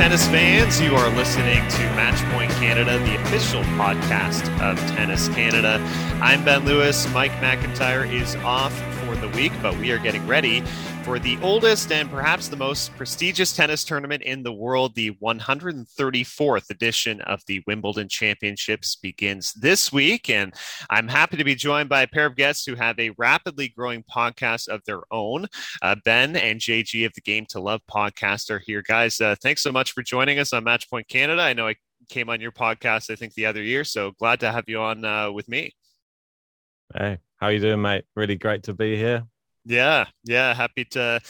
Tennis fans, you are listening to Matchpoint Canada, the official podcast of Tennis Canada. I'm Ben Lewis. Mike McIntyre is off for the week, but we are getting ready for the oldest and perhaps the most prestigious tennis tournament in the world. The 134th edition of the Wimbledon Championships begins this week. And I'm happy to be joined by a pair of guests who have a rapidly growing podcast of their own. Uh, ben and JG of the Game to Love podcast are here. Guys, uh, thanks so much for joining us on Matchpoint Canada. I know I came on your podcast, I think, the other year. So glad to have you on uh, with me. Hey, how you doing, mate? Really great to be here. Yeah, yeah, happy to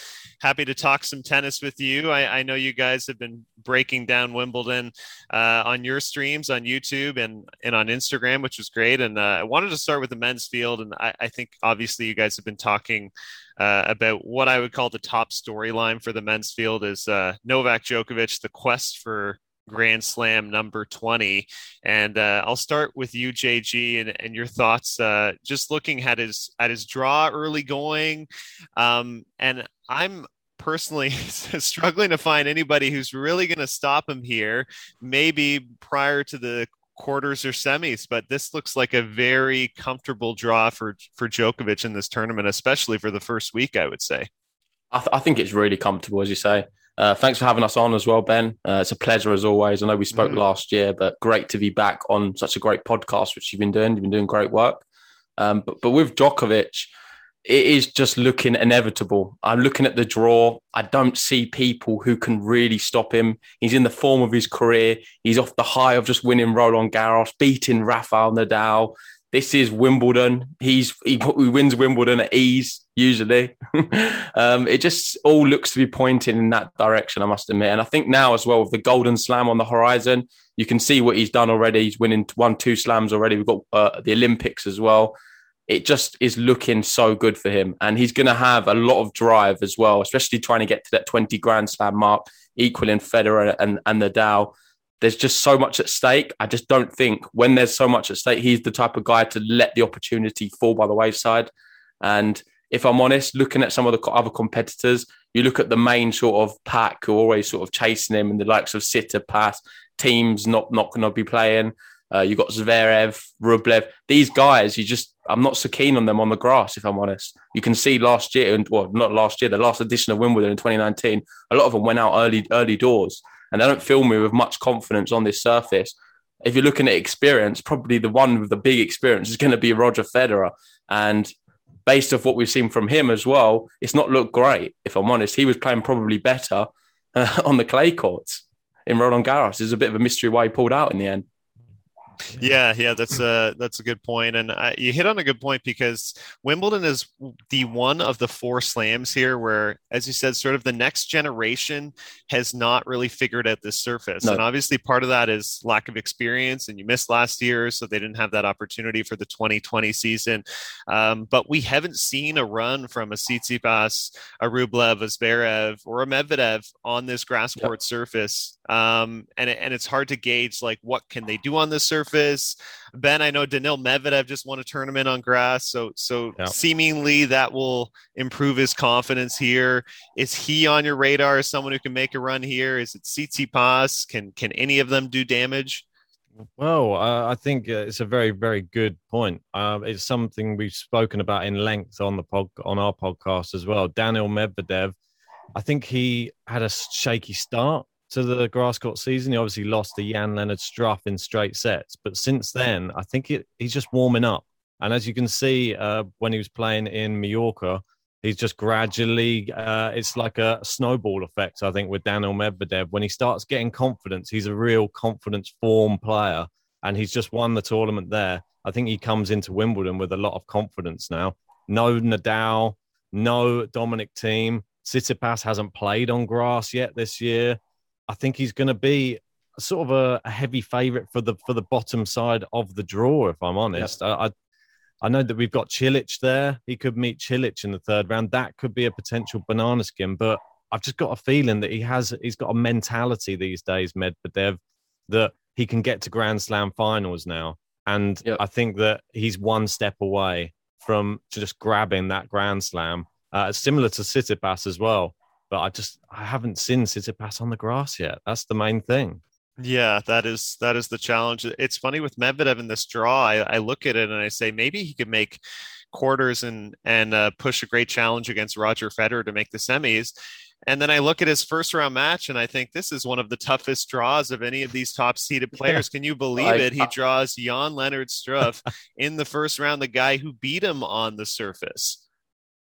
happy to talk some tennis with you. I, I know you guys have been breaking down Wimbledon uh, on your streams on YouTube and and on Instagram, which was great. And uh, I wanted to start with the men's field, and I, I think obviously you guys have been talking uh, about what I would call the top storyline for the men's field is uh, Novak Djokovic, the quest for Grand Slam number 20. And uh, I'll start with you, JG, and, and your thoughts. Uh, just looking at his at his draw early going, um, and I'm personally struggling to find anybody who's really going to stop him here. Maybe prior to the quarters or semis, but this looks like a very comfortable draw for for Djokovic in this tournament, especially for the first week. I would say. I, th- I think it's really comfortable, as you say. Uh, thanks for having us on as well, Ben. Uh, it's a pleasure as always. I know we spoke mm. last year, but great to be back on such a great podcast, which you've been doing. You've been doing great work. Um, but, but with Djokovic, it is just looking inevitable. I'm looking at the draw. I don't see people who can really stop him. He's in the form of his career. He's off the high of just winning Roland Garros, beating Rafael Nadal, this is Wimbledon. He's he, he wins Wimbledon at ease usually. um, it just all looks to be pointing in that direction, I must admit. And I think now as well with the Golden Slam on the horizon, you can see what he's done already. He's winning one, two slams already. We've got uh, the Olympics as well. It just is looking so good for him, and he's going to have a lot of drive as well, especially trying to get to that twenty Grand Slam mark, equaling Federer and and Nadal there's just so much at stake. I just don't think when there's so much at stake, he's the type of guy to let the opportunity fall by the wayside. And if I'm honest, looking at some of the other competitors, you look at the main sort of pack who are always sort of chasing him, and the likes of Sitter, Pass, Thiem's not not going to be playing. Uh, you got Zverev, Rublev. These guys, you just I'm not so keen on them on the grass. If I'm honest, you can see last year and well, not last year, the last edition of Wimbledon in 2019, a lot of them went out early early doors and they don't fill me with much confidence on this surface. If you're looking at experience, probably the one with the big experience is going to be Roger Federer. And based off what we've seen from him as well, it's not looked great. If I'm honest, he was playing probably better uh, on the clay courts in Roland Garros. It's a bit of a mystery why he pulled out in the end. Yeah, yeah, that's a that's a good point, and I, you hit on a good point because Wimbledon is the one of the four slams here where, as you said, sort of the next generation has not really figured out this surface, no. and obviously part of that is lack of experience, and you missed last year, so they didn't have that opportunity for the 2020 season. Um, but we haven't seen a run from a Tsitsipas, a Rublev, a Zverev, or a Medvedev on this grass court yep. surface, um, and and it's hard to gauge like what can they do on this surface surface. Ben, I know Daniil Medvedev just won a tournament on grass, so so yep. seemingly that will improve his confidence here. Is he on your radar as someone who can make a run here? Is it Tsitsipas? Can can any of them do damage? Well, uh, I think uh, it's a very, very good point. Uh, it's something we've spoken about in length on the pod, on our podcast as well. Daniil Medvedev, I think he had a shaky start to the grass court season. He obviously lost to Jan-Lennard Struff in straight sets, but since then, I think it, he's just warming up. And as you can see, uh, when he was playing in Mallorca, he's just gradually, uh, it's like a snowball effect, I think, with Daniil Medvedev. When he starts getting confidence, he's a real confidence form player, and he's just won the tournament there. I think he comes into Wimbledon with a lot of confidence now. No Nadal, no Dominic Thiem. Tsitsipas hasn't played on grass yet this year. I think he's going to be sort of a, a, heavy favourite for the for the bottom side of the draw. If I'm honest, I, I, I know that we've got Cilic there. He could meet Cilic in the third round. That could be a potential banana skin. But I've just got a feeling that he has he's got a mentality these days, Medvedev, that he can get to Grand Slam finals now. And yep. I think that he's one step away from just grabbing that Grand Slam. Uh, similar to Tsitsipas as well. But I just I haven't seen Tsitsipas on the grass yet. That's the main thing. Yeah, that is that is the challenge. It's funny with Medvedev in this draw. I, I look at it and I say maybe he could make quarters and and uh, push a great challenge against Roger Federer to make the semis. And then I look at his first round match and I think this is one of the toughest draws of any of these top seeded players. Can you believe I, it? He draws Jan-Lennard Struff in the first round, the guy who beat him on the surface.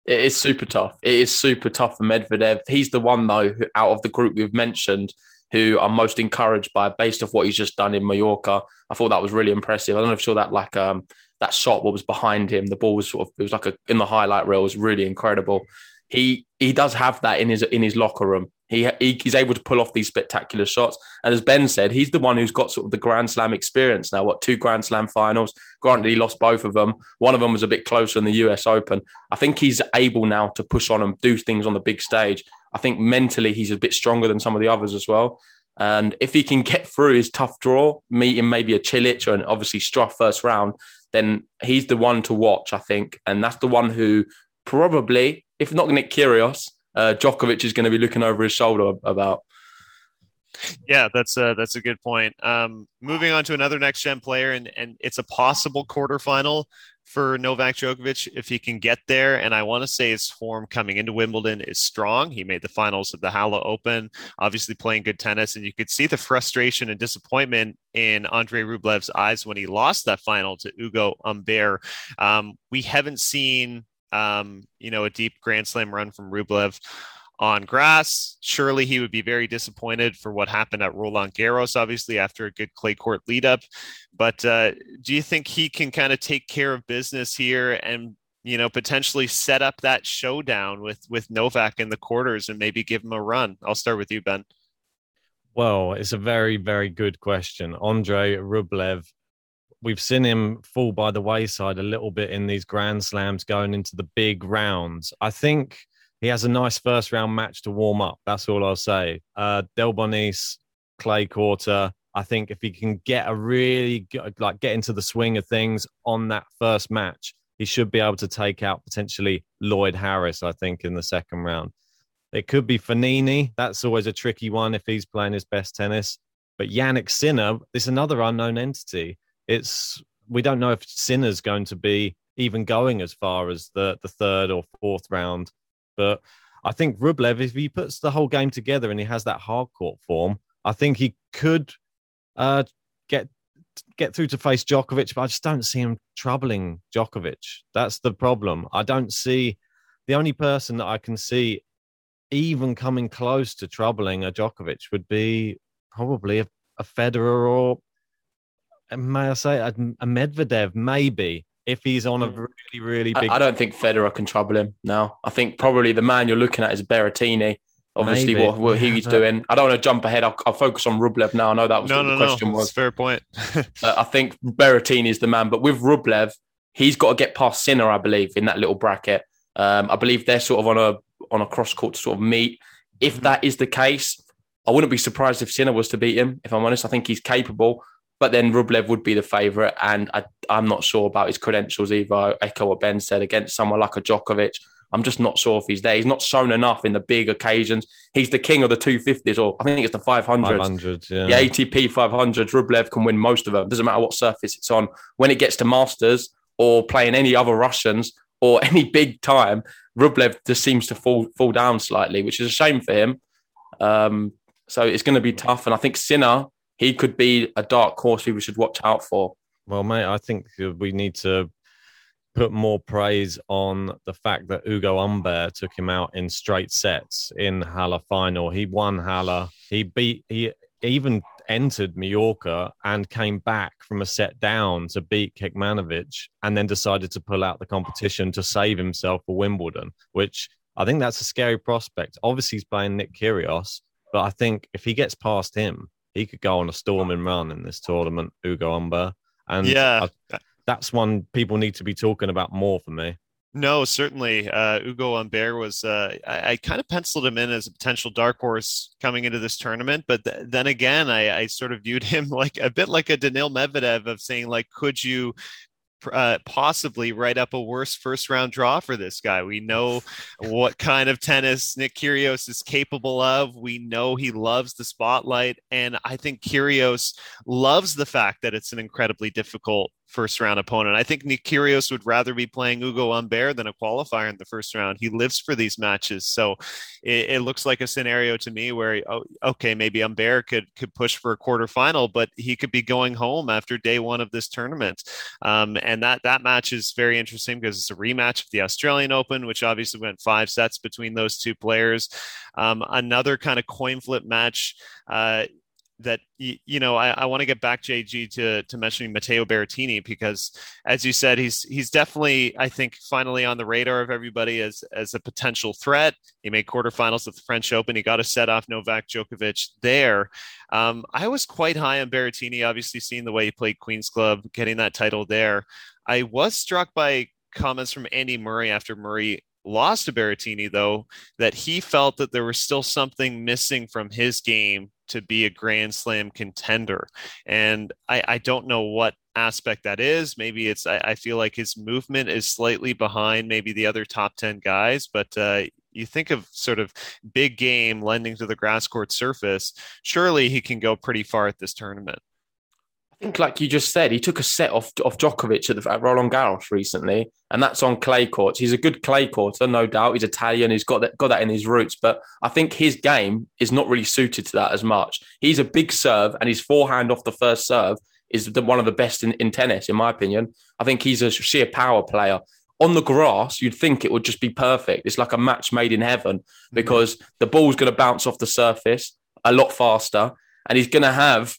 It is super tough. It is super tough for Medvedev. He's the one though who, out of the group we've mentioned who I'm most encouraged by based off what he's just done in Mallorca. I thought that was really impressive. I don't know if you saw that like um that shot what was behind him. The ball was sort of it was like a in the highlight reel. It was really incredible. He he does have that in his in his locker room. He, he he's able to pull off these spectacular shots. And as Ben said, he's the one who's got sort of the Grand Slam experience now. What two Grand Slam finals? Granted, he lost both of them. One of them was a bit closer in the US Open. I think he's able now to push on and do things on the big stage. I think mentally he's a bit stronger than some of the others as well. And if he can get through his tough draw, meeting maybe a Cilic or obviously Struff first round, then he's the one to watch, I think. And that's the one who probably, if not Nick Kyrgios, uh, Djokovic is going to be looking over his shoulder about. Yeah, that's a that's a good point. Um, moving on to another next gen player, and and it's a possible quarterfinal for Novak Djokovic if he can get there. And I want to say his form coming into Wimbledon is strong. He made the finals of the Halle Open, obviously playing good tennis. And you could see the frustration and disappointment in Andre Rublev's eyes when he lost that final to Ugo Humbert. Um, we haven't seen, um, you know, a deep Grand Slam run from Rublev on grass. Surely he would be very disappointed for what happened at Roland Garros, obviously, after a good clay court lead up. But uh, do you think he can kind of take care of business here and you know potentially set up that showdown with with Novak in the quarters and maybe give him a run? I'll start with you, Ben. Well, it's a very very good question. Andre Rublev we've seen him fall by the wayside a little bit in these grand slams going into the big rounds. I think he has a nice first round match to warm up. That's all I'll say. Uh, Delbonis, clay courter. I think if he can get a really good, like get into the swing of things on that first match, he should be able to take out potentially Lloyd Harris. I think in the second round, it could be Fognini. That's always a tricky one if he's playing his best tennis. But Jannik Sinner, this another unknown entity. It's we don't know if Sinner's going to be even going as far as the the third or fourth round. But I think Rublev, if he puts the whole game together and he has that hard court form, I think he could uh, get get through to face Djokovic. But I just don't see him troubling Djokovic. That's the problem. I don't see the only person that I can see even coming close to troubling a Djokovic would be probably a, a Federer or may I say a, a Medvedev, maybe if he's on a hmm. really, really big. I, I, don't think Federer can trouble him now. I think probably the man you're looking at is Berrettini. Obviously, what, what he's doing. I don't want to jump ahead. I'll, I'll, focus on Rublev now. I know that was no, what no, the question no. was. Fair point. uh, I think Berrettini is the man, but with Rublev, he's got to get past Sinner, I believe, in that little bracket. Um, I believe they're sort of on a on a cross court sort of meet. If mm-hmm. that is the case, I wouldn't be surprised if Sinner was to beat him. If I'm honest, I think he's capable. But then Rublev would be the favourite, and I, am not sure about his credentials either. I echo what Ben said against someone like a Djokovic. I'm just not sure if he's there. He's not shown enough in the big occasions. He's the king of the 250s, or I think it's the 500s. 500, yeah. The ATP 500s. Rublev can win most of them. Doesn't matter what surface it's on. When it gets to Masters or playing any other Russians or any big time, Rublev just seems to fall fall down slightly, which is a shame for him. Um, so it's going to be tough. And I think Sinner he could be a dark horse who we should watch out for. Well, mate, I think we need to put more praise on the fact that Ugo Humbert took him out in straight sets in Halle final. He won Halle. He beat. He even entered Mallorca and came back from a set down to beat Kekmanovic, and then decided to pull out the competition to save himself for Wimbledon, which I think that's a scary prospect. Obviously, he's playing Nick Kyrgios, but I think if he gets past him, he could go on a storming run in this tournament, Ugo Humbert. And yeah, I, that's one people need to be talking about more for me. No, certainly. Uh, Ugo Humbert was, uh, I, I, kind of penciled him in as a potential dark horse coming into this tournament. But th- then again, I, I, sort of viewed him like a bit like a Daniil Medvedev of saying, like, could you uh, possibly write up a worse first round draw for this guy. We know what kind of tennis Nick Kyrgios is capable of. We know he loves the spotlight, and I think Kyrgios loves the fact that it's an incredibly difficult first round opponent. I think Nick Kyrgios would rather be playing Ugo Humbert than a qualifier in the first round. He lives for these matches, so it, it looks like a scenario to me where oh, okay, maybe Humbert could could push for a quarterfinal, but he could be going home after day one of this tournament. Um, and that that match is very interesting because it's a rematch of the Australian Open, which obviously went five sets between those two players. Um, another kind of coin flip match. Uh, that you know I, I want to get back JG to to mentioning Matteo Berrettini because as you said he's he's definitely I think finally on the radar of everybody as as a potential threat. He made quarterfinals at the French Open. He got a set off Novak Djokovic there. Um, I was quite high on Berrettini, obviously seeing the way he played Queens Club, getting that title there. I was struck by comments from Andy Murray after Murray lost to Berrettini, though, that he felt that there was still something missing from his game to be a Grand Slam contender. And I, I don't know what aspect that is. Maybe it's, I, I, feel like his movement is slightly behind maybe the other top 10 guys, but uh, you think of sort of big game lending to the grass court surface, surely he can go pretty far at this tournament. I think, like you just said, he took a set off off Djokovic at, the, at Roland Garros recently, and that's on clay courts. He's a good clay courter, no doubt. He's Italian. He's got that got that in his roots, but I think his game is not really suited to that as much. He's a big serve, and his forehand off the first serve is the, one of the best in, in tennis, in my opinion. I think he's a sheer power player. On the grass, you'd think it would just be perfect. It's like a match made in heaven mm-hmm. because mm-hmm. the ball's going to bounce off the surface a lot faster, and he's going to have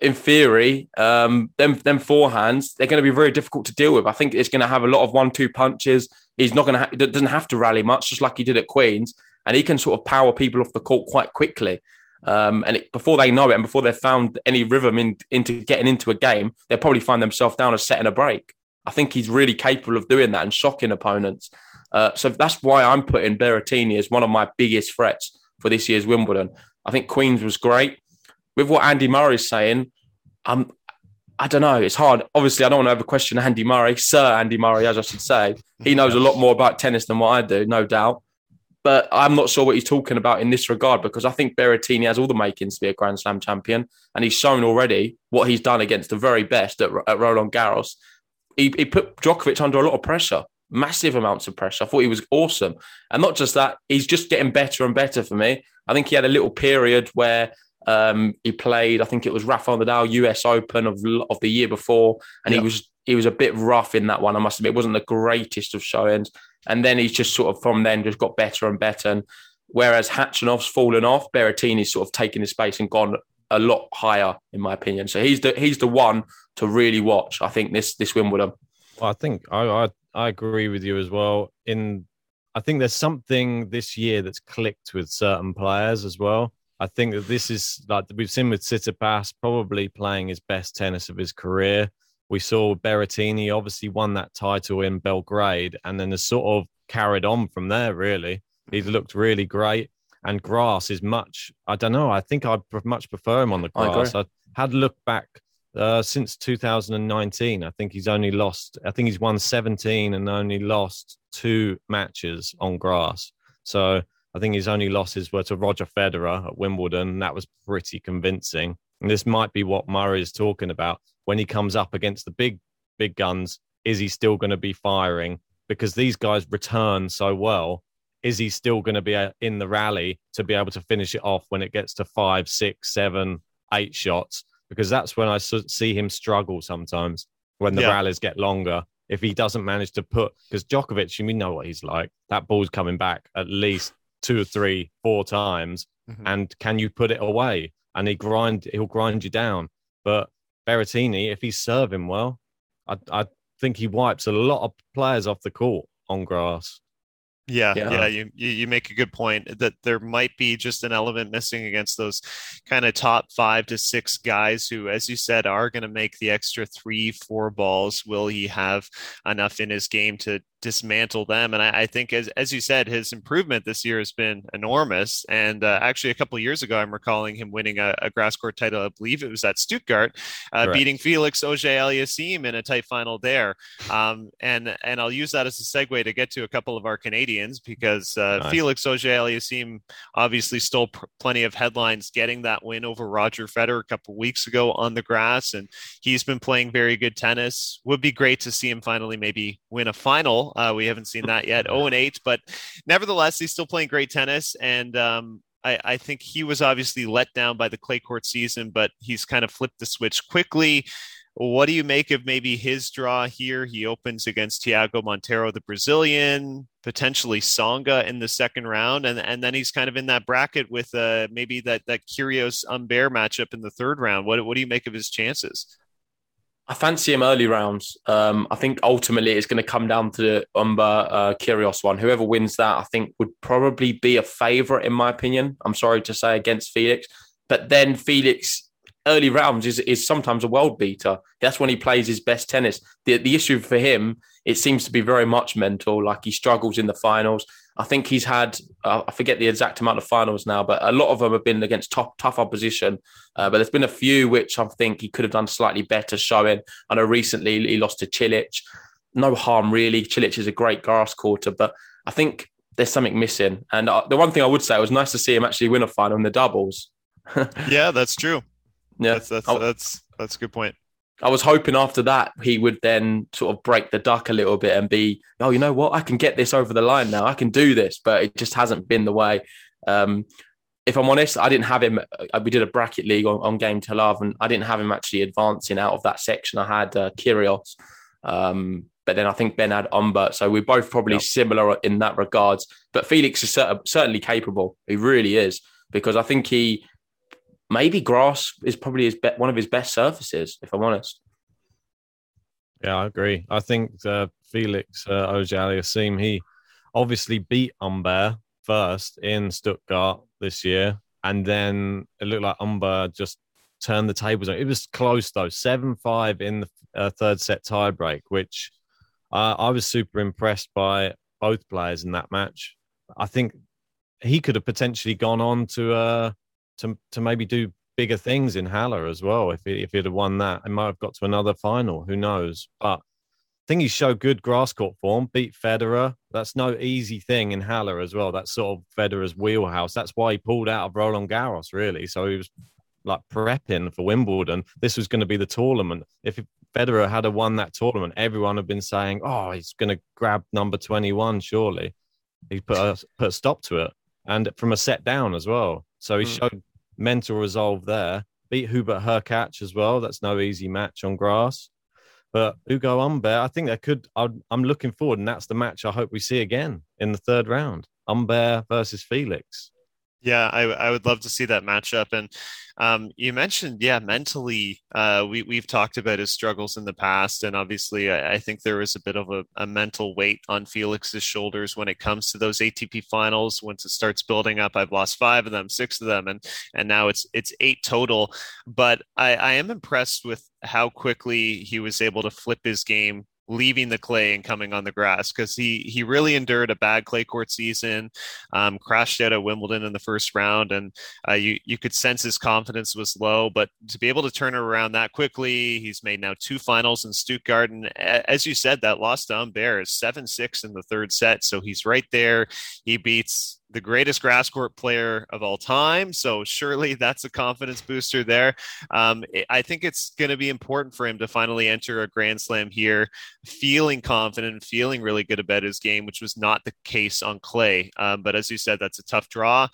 in theory, um, them them forehands they're going to be very difficult to deal with. I think it's going to have a lot of one-two punches. He's not going to ha- doesn't have to rally much, just like he did at Queens, and he can sort of power people off the court quite quickly. Um, and it, before they know it, and before they've found any rhythm in, into getting into a game, they'll probably find themselves down a set and a break. I think he's really capable of doing that and shocking opponents. Uh, so that's why I'm putting Berrettini as one of my biggest threats for this year's Wimbledon. I think Queens was great with what Andy Murray's saying, um, I don't know. It's hard. Obviously, I don't want to ever question Andy Murray, Sir Andy Murray, as I should say. He knows a lot more about tennis than what I do, no doubt. But I'm not sure what he's talking about in this regard because I think Berrettini has all the makings to be a Grand Slam champion, and he's shown already what he's done against the very best at, at Roland Garros. He, he put Djokovic under a lot of pressure, massive amounts of pressure. I thought he was awesome, and not just that, he's just getting better and better for me. I think he had a little period where um, he played, I think it was Rafael Nadal US Open of of the year before, and he was he was a bit rough in that one. I must admit, it wasn't the greatest of showings. And then he's just sort of from then just got better and better. And whereas Khachanov's fallen off, Berrettini's sort of taken his space and gone a lot higher, in my opinion. So he's the he's the one to really watch. I think this this Wimbledon. Well, I think I, I I agree with you as well. In I think there's something this year that's clicked with certain players as well. I think that this is like we've seen with Tsitsipas probably playing his best tennis of his career. We saw Berrettini obviously won that title in Belgrade and then has sort of carried on from there, really. He's looked really great. And grass is much, I don't know, I think I much prefer him on the grass. I, I had looked back uh, since 2019. I think he's only lost, I think he's won 17 and only lost two matches on grass. So I think his only losses were to Roger Federer at Wimbledon. that was pretty convincing. And this might be what Murray is talking about when he comes up against the big, big guns. Is he still going to be firing? Because these guys return so well. Is he still going to be uh, in the rally to be able to finish it off when it gets to five, six, seven, eight shots? Because that's when I see him struggle sometimes when the yeah. rallies get longer. If he doesn't manage to put, because Djokovic, you know what he's like. That ball's coming back at least two or three, four times, mm-hmm. and can you put it away? And he grind, he'll grind you down. But Berrettini, if he's serving well, I, I think he wipes a lot of players off the court on grass. Yeah, yeah, yeah, you, you make a good point that there might be just an element missing against those kind of top five to six guys who, as you said, are going to make the extra three, four balls. Will he have enough in his game to dismantle them. And I, I, think, as as you said, his improvement this year has been enormous. And uh, actually, a couple years ago, I'm recalling him winning a, a, grass court title. I believe it was at Stuttgart, uh, beating Felix Auger-Aliassime in a tight final there. Um, and and I'll use that as a segue to get to a couple of our Canadians because uh, nice. Felix Auger-Aliassime obviously stole pr- plenty of headlines getting that win over Roger Federer a couple weeks ago on the grass, and he's been playing very good tennis. Would be great to see him finally maybe win a final uh, we haven't seen that yet. 0 and 8, but nevertheless, he's still playing great tennis. And um, I, I, think he was obviously let down by the clay court season, but he's kind of flipped the switch quickly. What do you make of maybe his draw here? He opens against Thiago Monteiro, the Brazilian, potentially Tsonga in the second round, and and then he's kind of in that bracket with uh, maybe that that Kyrgios Humbert matchup in the third round. What what do you make of his chances? I fancy him early rounds. Um, I think ultimately it's going to come down to the Humbert uh, one. Whoever wins that, I think, would probably be a favourite in my opinion. I'm sorry to say against Felix, but then Felix early rounds is is sometimes a world beater. That's when he plays his best tennis. The the issue for him, it seems to be very much mental. Like he struggles in the finals. I think he's had, uh, I forget the exact amount of finals now, but a lot of them have been against tough, tough opposition. Uh, but there's been a few which I think he could have done slightly better showing. I know recently he lost to Cilic. No harm, really. Cilic is a great grass courter, but I think there's something missing. And uh, the one thing I would say, it was nice to see him actually win a final in the doubles. yeah, that's true. Yeah, that's that's, that's, that's a good point. I was hoping after that he would then sort of break the duck a little bit and be, oh, you know what, I can get this over the line now. I can do this, but it just hasn't been the way. Um, if I'm honest, I didn't have him. Uh, we did a bracket league on, on Game to Love, and I didn't have him actually advancing out of that section. I had uh, Kyrgios, um, but then I think Ben had Humbert. So we're both probably yep. similar in that regards. But Felix is certainly capable. He really is because I think he maybe grass is probably his be- one of his best surfaces, if I'm honest. Yeah, I agree. I think uh, Felix uh, Auger-Aliassime, he obviously beat Humbert first in Stuttgart this year, and then it looked like Humbert just turned the tables. It was close though, seven five in the uh, third set tiebreak, which uh, I was super impressed by both players in that match. I think he could have potentially gone on to uh, to to maybe do bigger things in Halle as well. If he, if he'd have won that, he might have got to another final. Who knows? But I think he showed good grass court form. Beat Federer. That's no easy thing in Halle as well. That's sort of Federer's wheelhouse. That's why he pulled out of Roland Garros really. So he was like prepping for Wimbledon. This was going to be the tournament. If Federer had won that tournament, everyone had been saying, "Oh, he's going to grab number twenty-one." Surely, he put a, put a stop to it, and from a set down as well. So he mm. showed mental resolve there. Beat Hubert Hurkacz as well. That's no easy match on grass. But Ugo Humbert, I think that could. I'm looking forward, and that's the match I hope we see again in the third round. Humbert versus Felix. Yeah, I, I would love to see that matchup. And um, you mentioned, yeah, mentally, uh, we, we've talked about his struggles in the past. And obviously, I, I think there was a bit of a, a, mental weight on Felix's shoulders when it comes to those ATP finals. Once it starts building up, I've lost five of them, six of them, and, and now it's, it's eight total. But I, I am impressed with how quickly he was able to flip his game leaving the clay and coming on the grass because he he really endured a bad clay court season, um, crashed out at Wimbledon in the first round, and uh, you you could sense his confidence was low. But to be able to turn around that quickly, he's made now two finals in Stuttgart, and as you said, that loss to Humbert is seven six in the third set, so he's right there. He beats the greatest grass court player of all time. So surely that's a confidence booster there. Um, I think it's going to be important for him to finally enter a Grand Slam here, feeling confident, feeling really good about his game, which was not the case on clay. Um, but as you said, that's a tough draw.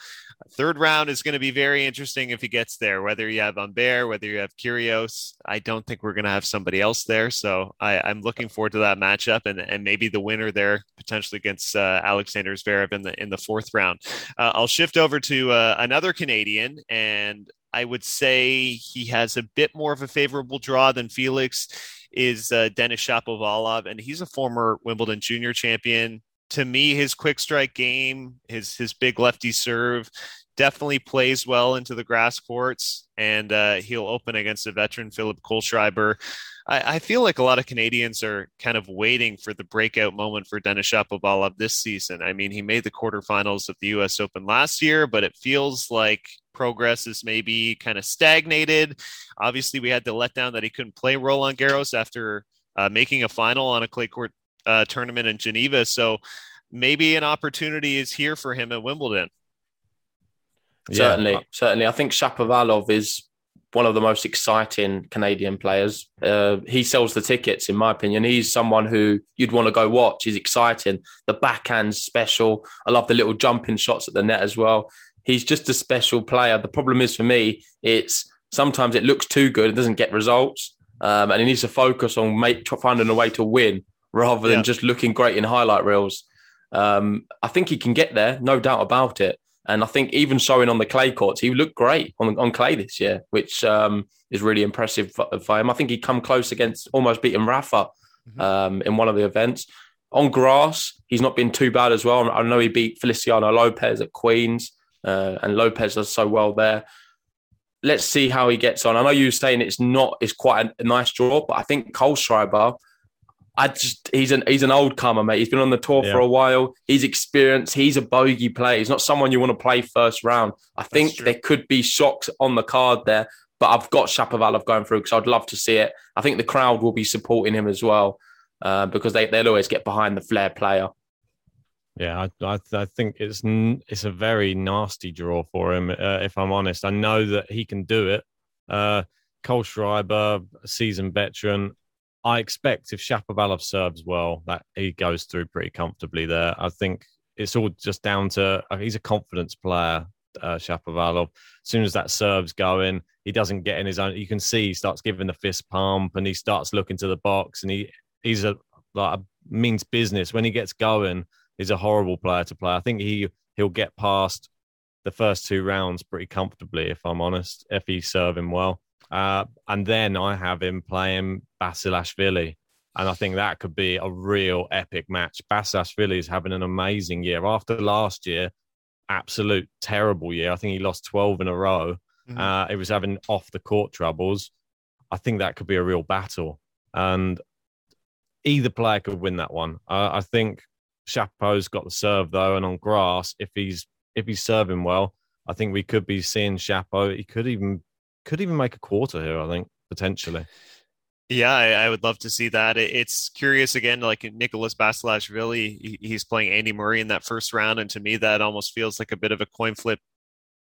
Third round is going to be very interesting if he gets there. Whether you have Humbert, whether you have Kyrgios, I don't think we're going to have somebody else there. So I, am looking forward to that matchup and, and maybe the winner there potentially against uh, Alexander Zverev in the in the fourth round. Uh, I'll shift over to uh, another Canadian, and I would say he has a bit more of a favorable draw than Felix. Is uh, Denis Shapovalov, and he's a former Wimbledon junior champion to me, his quick strike game, his his big lefty serve, definitely plays well into the grass courts, and uh, he'll open against a veteran, Philip Kohlschreiber. I, I, feel like a lot of Canadians are kind of waiting for the breakout moment for Denis Shapovalov this season. I mean, he made the quarterfinals of the U.S. Open last year, but it feels like progress is maybe kind of stagnated. Obviously, we had the letdown that he couldn't play Roland Garros after uh, making a final on a clay court uh, tournament in Geneva. So maybe an opportunity is here for him at Wimbledon. Certainly, yeah. certainly. I think Shapovalov is one of the most exciting Canadian players. Uh, he sells the tickets, in my opinion. He's someone who you'd want to go watch. He's exciting. The backhand's special. I love the little jumping shots at the net as well. He's just a special player. The problem is for me, it's sometimes it looks too good. It doesn't get results. Um, and he needs to focus on make, finding a way to win rather than yeah. just looking great in highlight reels. Um, I think he can get there, no doubt about it. And I think even showing on the clay courts, he looked great on, on clay this year, which um, is really impressive for, for, him. I think he come close against almost beating Rafa mm-hmm. um, in one of the events. On grass, he's not been too bad as well. I know he beat Feliciano Lopez at Queens, uh, and Lopez does so well there. Let's see how he gets on. I know you were saying it's not, it's quite a, nice draw, but I think Kohlschreiber I just he's an he's an old comer, mate. He's been on the tour yeah. for a while. He's experienced. He's a bogey player. He's not someone you want to play first round. I think there could be shocks on the card there, but I've got Shapovalov going through because I'd love to see it. I think the crowd will be supporting him as well uh, because they they'll always get behind the flair player. Yeah, I, I, I think it's it's a very nasty draw for him. Uh, if I'm honest, I know that he can do it. Uh, Kohlschreiber, seasoned veteran. I expect if Shapovalov serves well, that he goes through pretty comfortably there. I think it's all just down to uh, he's a confidence player, uh, Shapovalov. As soon as that serves going, he doesn't get in his own. You can see he starts giving the fist pump and he starts looking to the box and he he's a like a means business when he gets going. He's a horrible player to play. I think he he'll get past the first two rounds pretty comfortably, if I'm honest, if he's serving well. Uh, and then I have him playing Basilashvili. And I think that could be a real epic match. Basilashvili is having an amazing year. After last year, absolute terrible year. I think he lost 12 in a row. Mm-hmm. Uh, he was having off the court troubles. I think that could be a real battle. And either player could win that one. Uh, I think Shapo's got the serve though, and on grass, if he's if he's serving well, I think we could be seeing Shapo. He could even could even make a quarter here. I think potentially. Yeah, I, I, would love to see that. It, it's curious again, like Nicholas Basilashvili, he, he's playing Andy Murray in that first round, and to me, that almost feels like a bit of a coin flip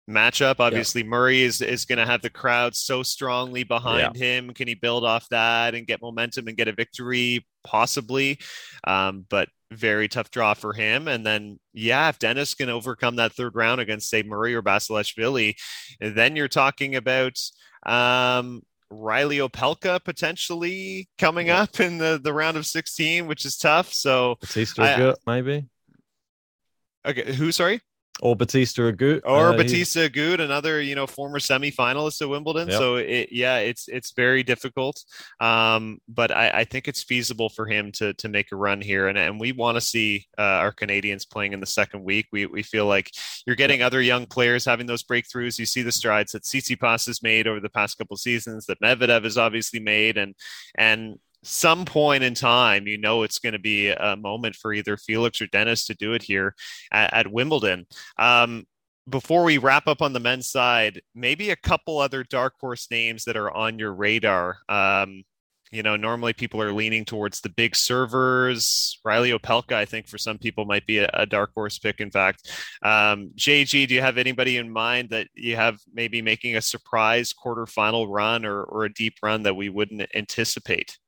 matchup. Obviously, yeah. Murray is is going to have the crowd so strongly behind yeah. him. Can he build off that and get momentum and get a victory? Possibly, um, but very tough draw for him. And then, yeah, if Denis can overcome that third round against, say, Murray or Basilashvili, then you're talking about um, Reilly Opelka potentially coming up in the, the round of 16, which is tough. So, Bautista maybe. Okay, who? Sorry or Batista Agut, or uh, Bautista Agut, another you know former semifinalist at Wimbledon. Yep. So it, yeah, it's it's very difficult, um, but I, I, think it's feasible for him to to make a run here, and and we want to see uh, our Canadians playing in the second week. We we feel like you're getting other young players having those breakthroughs. You see the strides that Tsitsipas has made over the past couple seasons, that Medvedev has obviously made, and and some point in time, you know, it's going to be a moment for either Felix or Denis to do it here at, at Wimbledon. Um, before we wrap up on the men's side, maybe a couple other dark horse names that are on your radar. Um, you know, normally people are leaning towards the big servers. Reilly Opelka, I think, for some people might be a, a dark horse pick. In fact, um, JG, do you have anybody in mind that you have maybe making a surprise quarterfinal run or, or a deep run that we wouldn't anticipate?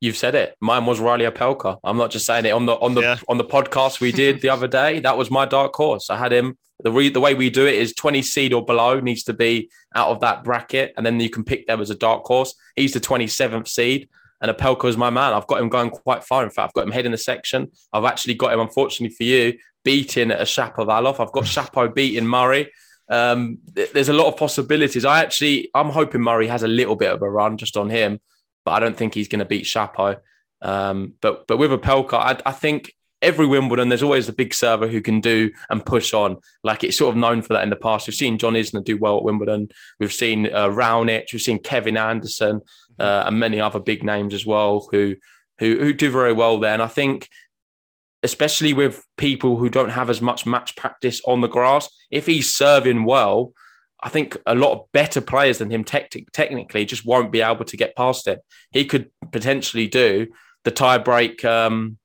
You've said it. Mine was Reilly Opelka. I'm not just saying it on the on the yeah. on the podcast we did the other day. That was my dark horse. I had him. The re- the way we do it is 20 seed or below needs to be out of that bracket, and then you can pick them as a dark horse. He's the 27th seed, and Opelka is my man. I've got him going quite far. In fact, I've got him head in the section. I've actually got him, unfortunately for you, beating a Shapovalov. I've got Shapo beating Murray. Um, there's a lot of possibilities. I actually, I'm hoping Murray has a little bit of a run just on him but I don't think he's going to beat Shapo. Um, but but with Opelka, I, I think every Wimbledon, there's always the big server who can do and push on. Like it's sort of known for that in the past. We've seen John Isner do well at Wimbledon. We've seen uh, Raonic. We've seen Kevin Anderson uh, and many other big names as well who who who do very well there. And I think especially with people who don't have as much match practice on the grass, if he's serving well, I think a lot of better players than him te- technically just won't be able to get past it. He could potentially do the tie break, um,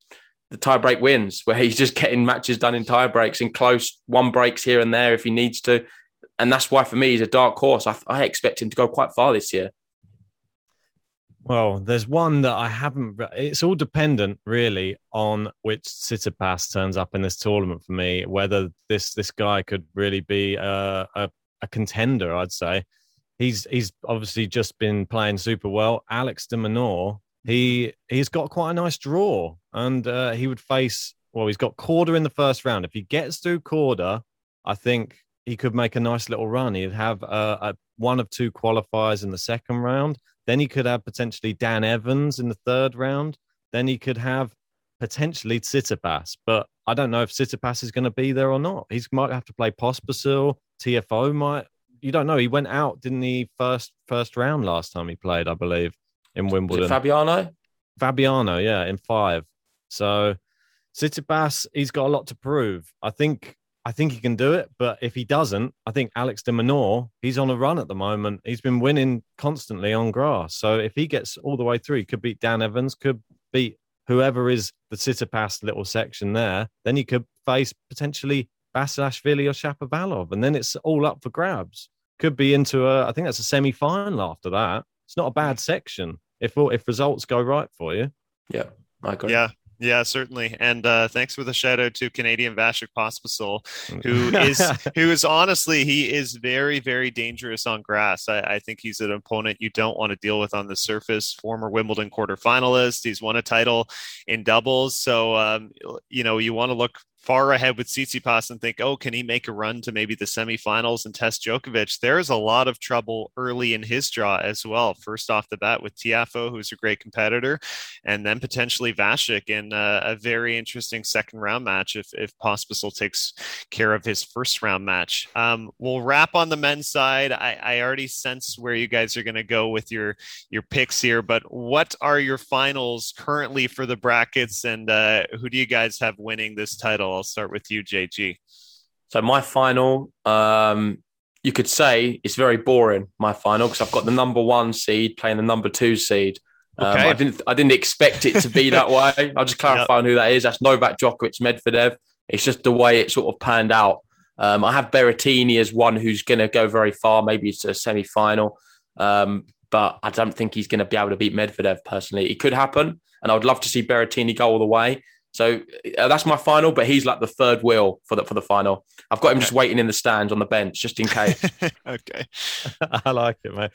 the tie break wins where he's just getting matches done in tie breaks and close one breaks here and there if he needs to. And that's why for me he's a dark horse. I, I expect him to go quite far this year. Well, there's one that I haven't. It's all dependent, really, on which Tsitsipas turns up in this tournament for me. Whether this this guy could really be a, a, a contender, I'd say. He's he's obviously just been playing super well. Alex de Minaur, he he's got quite a nice draw, and uh, he would face. Well, he's got Korda in the first round. If he gets through Korda, I think he could make a nice little run. He'd have a, a one of two qualifiers in the second round then he could have potentially Dan Evans in the third round. Then he could have potentially Tsitsipas, but I don't know if Tsitsipas is going to be there or not. He might have to play Pospisil. Tiafoe might. You don't know. He went out, didn't he? First first round last time he played, I believe, in Wimbledon. Fabbiano. Fabbiano, yeah, in five. So Tsitsipas, he's got a lot to prove. I think I think he can do it, but if he doesn't, I think Alex de Minaur, he's on a run at the moment. He's been winning constantly on grass. So if he gets all the way through, he could beat Dan Evans, could beat whoever is the Tsitsipas little section there. Then you could face potentially Basilashvili or Shapovalov, and then it's all up for grabs. Could be into a, I think that's a semi final after that. It's not a bad mm. section if if results go right for you. Yeah, I agree. Yeah, yeah, certainly. And uh, thanks for the shout out to Canadian Vasek Pospisil, who is who is honestly he is very very dangerous on grass. I, I, think he's an opponent you don't want to deal with on the surface. Former Wimbledon quarterfinalist. He's won a title in doubles, so um, you know you want to look far ahead with Tsitsipas and think, oh, can he make a run to maybe the semifinals and test Djokovic? There's a lot of trouble early in his draw as well. First off the bat with Tiafoe, who's a great competitor, and then potentially Vasek in a, a very interesting second round match if if Pospisil takes care of his first round match. Um, we'll wrap on the men's side. I, I already sense where you guys are going to go with your your picks here, but what are your finals currently for the brackets, and uh, who do you guys have winning this title? I'll start with you, JG. So my final, um, you could say it's very boring. My final because I've got the number one seed playing the number two seed. Um, okay. I didn't, I didn't expect it to be that way. I'll just clarify yep. who that is. That's Novak Djokovic, Medvedev. It's just the way it sort of panned out. Um, I have Berrettini as one who's going to go very far. Maybe it's a semi final, um, but I don't think he's going to be able to beat Medvedev personally. It could happen, and I would love to see Berrettini go all the way. So uh, that's my final, but he's like the third wheel for the for the final. I've got him okay. just waiting in the stands on the bench just in case. okay, I like it, mate.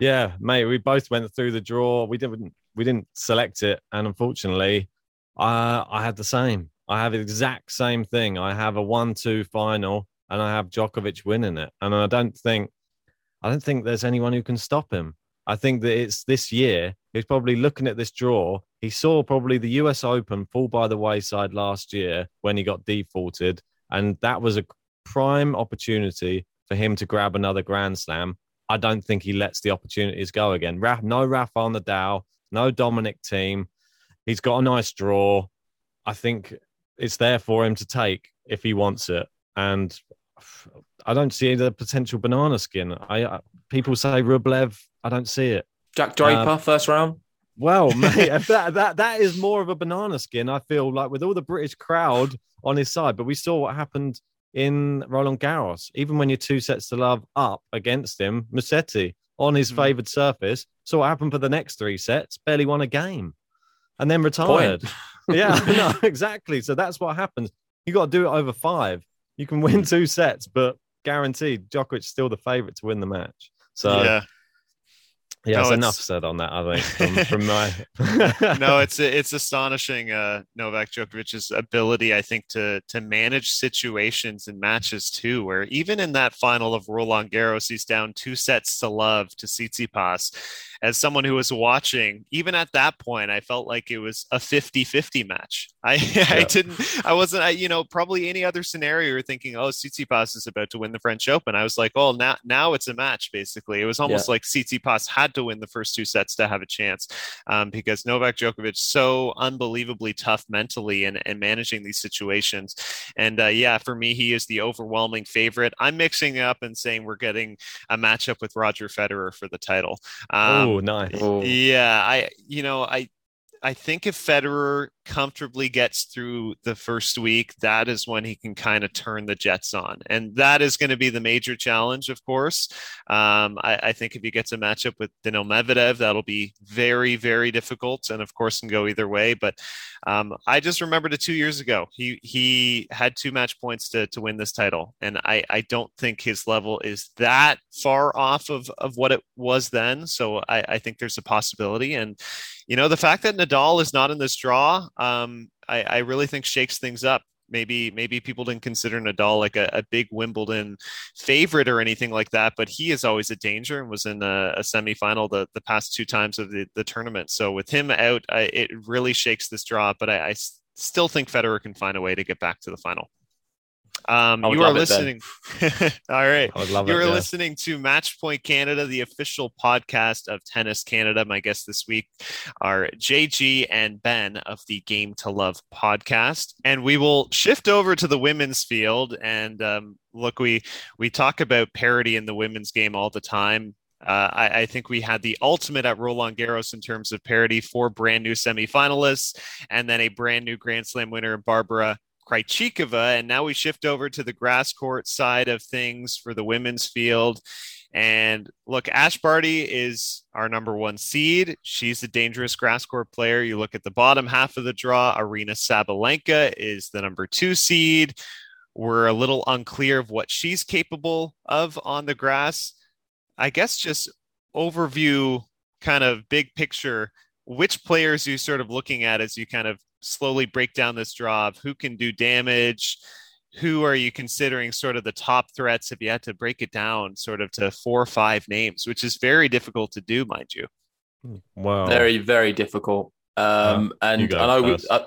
Yeah, mate. We both went through the draw. We didn't we didn't select it, and unfortunately, I I had the same. I have the exact same thing. I have a one-two final, and I have Djokovic winning it, and I don't think I don't think there's anyone who can stop him. I think that it's this year. He's probably looking at this draw. He saw probably the US Open fall by the wayside last year when he got defaulted. And that was a prime opportunity for him to grab another Grand Slam. I don't think he lets the opportunities go again. No Rafa Nadal, no Dominic Thiem. He's got a nice draw. I think it's there for him to take if he wants it. And I don't see the potential banana skin. I people say Rublev I don't see it. Jack Draper, um, first round. Well, mate, that, that that is more of a banana skin. I feel like with all the British crowd on his side, but we saw what happened in Roland Garros. Even when you're two sets to love up against him, Musetti on his mm-hmm. favoured surface. So what happened for the next three sets? Barely won a game, and then retired. yeah, no, exactly. So that's what happens. You got to do it over five. You can win two sets, but guaranteed, Djokovic still the favourite to win the match. So yeah. Yeah, no, enough said on that. I think from, from my no, it's it's astonishing. Uh, Novak Djokovic's ability, I think, to to manage situations and matches too. Where even in that final of Roland Garros, he's down two sets to love to Tsitsipas, as someone who was watching, even at that point, I felt like it was a 50-50 match. I yeah. I didn't I wasn't I, you know probably any other scenario you're thinking oh Tsitsipas is about to win the French Open. I was like oh now now it's a match basically. It was almost yeah. like Tsitsipas had to win the first two sets to have a chance um, because Novak Djokovic so unbelievably tough mentally and, and managing these situations. And uh, yeah, for me he is the overwhelming favorite. I'm mixing up and saying we're getting a matchup with Roger Federer for the title. Um, oh, nice. Yeah, I you know I I think if Federer comfortably gets through the first week, that is when he can kind of turn the Jets on. And that is going to be the major challenge, of course. Um, I, I, think if he gets a matchup with Daniil Medvedev, that'll be very, very difficult and, of course, can go either way. But um, I just remembered it two years ago. He he had two match points to, to win this title. And I, I don't think his level is that far off of, of what it was then. So I, I think there's a possibility. And, you know, the fact that Nadal is not in this draw, um, I, I really think shakes things up maybe maybe people didn't consider Nadal like a, a, big Wimbledon favorite or anything like that, but he is always a danger and was in a, a semifinal the, the past two times of the, the tournament. So with him out, I, it really shakes this draw, but I, I still think Federer can find a way to get back to the final. Um, you are listening. all right. you are yeah. listening to Match Point Canada, the official podcast of Tennis Canada. My guests this week are JG and Ben of the Game to Love podcast, and we will shift over to the women's field. And um, look, we we talk about parity in the women's game all the time. Uh, I, I, think we had the ultimate at Roland Garros in terms of parity, four brand new semifinalists, and then a brand new Grand Slam winner, Barbara Krejcikova. And now we shift over to the grass court side of things for the women's field. And look, Ash Barty is our number one seed. She's a dangerous grass court player. You look at the bottom half of the draw, Aryna Sabalenka is the number two seed. We're a little unclear of what she's capable of on the grass. I guess just overview, kind of big picture, which players you sort of looking at as you kind of slowly break down this draw of who can do damage? Who are you considering sort of the top threats? If you had to break it down sort of to four or five names which is very difficult to do mind you. Wow. Very very difficult. Um uh, and i know we, uh,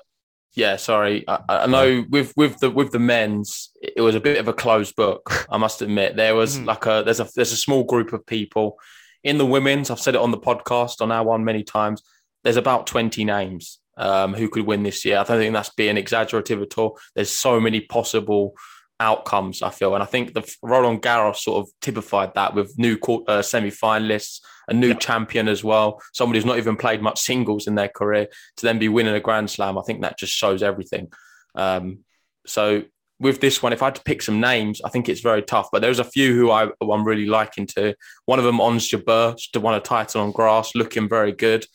yeah sorry. I, I, know with with the with the men's it was a bit of a closed book i must admit. There was mm. like a there's a there's a small group of people. In the women's i've said it on the podcast on our one many times there's about 20 names um, who could win this year. I don't think that's being exaggerative at all. There's so many possible outcomes, I feel. And I think the Roland Garros sort of typified that with new uh, semi finalists, a new yeah. champion as well, somebody who's not even played much singles in their career to then be winning a Grand Slam. I think that just shows everything. Um, so with this one, if I had to pick some names, I think it's very tough. But there's a few who I, am really liking to. One of them, Ons Jabeur, to won a title on grass, looking very good.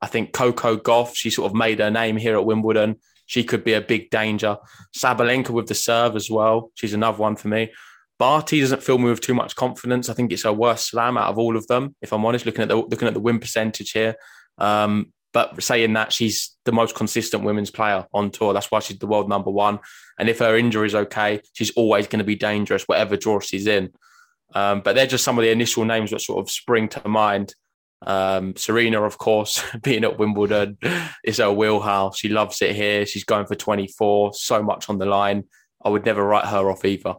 I think Coco Gauff, she sort of made her name here at Wimbledon. She could be a big danger. Sabalenka with the serve as well. She's another one for me. Barty doesn't fill me with too much confidence. I think it's her worst slam out of all of them. If I'm honest, looking at the looking at the win percentage here. Um, but saying that she's the most consistent women's player on tour, that's why she's the world number one. And if her injury is okay, she's always going to be dangerous, whatever draw she's in. Um, but they're just some of the initial names that sort of spring to mind. Um, Serena, of course, being at Wimbledon is her wheelhouse. She loves it here. She's going for 24, so much on the line. I would never write her off either.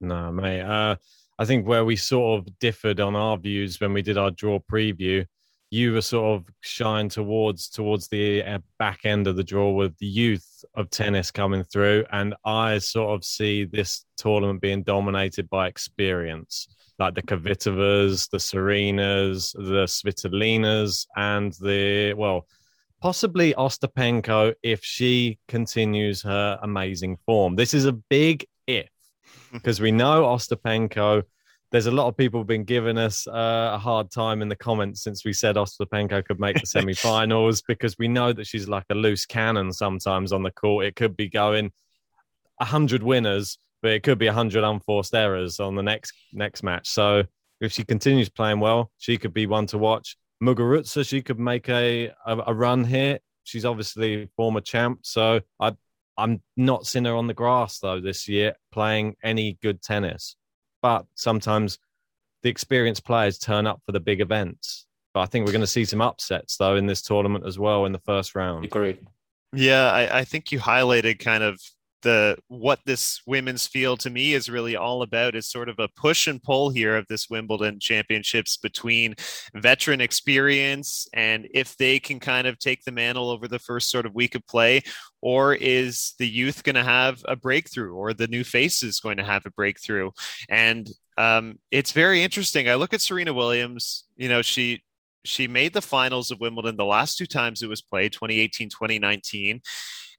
No, mate. Uh, I think where we sort of differed on our views when we did our draw preview, you were sort of shying towards towards the uh, back end of the draw with the youth of tennis coming through, and I sort of see this tournament being dominated by experience like the Kvitovas, the Serenas, the Svitolinas, and the well, possibly Ostapenko if she continues her amazing form. This is a big if because we know Ostapenko. There's a lot of people been giving us uh, a hard time in the comments since we said Ostapenko could make the semi-finals because we know that she's like a loose cannon sometimes on the court. It could be going hundred winners but it could be 100 unforced errors on the next next match. So if she continues playing well, she could be one to watch. Muguruza, she could make a, a, a run here. She's obviously former champ, so I I'm not seeing her on the grass though this year playing any good tennis. But sometimes the experienced players turn up for the big events. But I think we're going to see some upsets though in this tournament as well in the first round. Agreed. Yeah, I, I think you highlighted kind of the what this women's field to me is really all about is sort of a push and pull here of this Wimbledon championships between veteran experience and if they can kind of take the mantle over the first sort of week of play or is the youth going to have a breakthrough or the new face is going to have a breakthrough? And um, it's very interesting. I look at serena williams you know she she made the finals of wimbledon the last two times it was played 2018 2019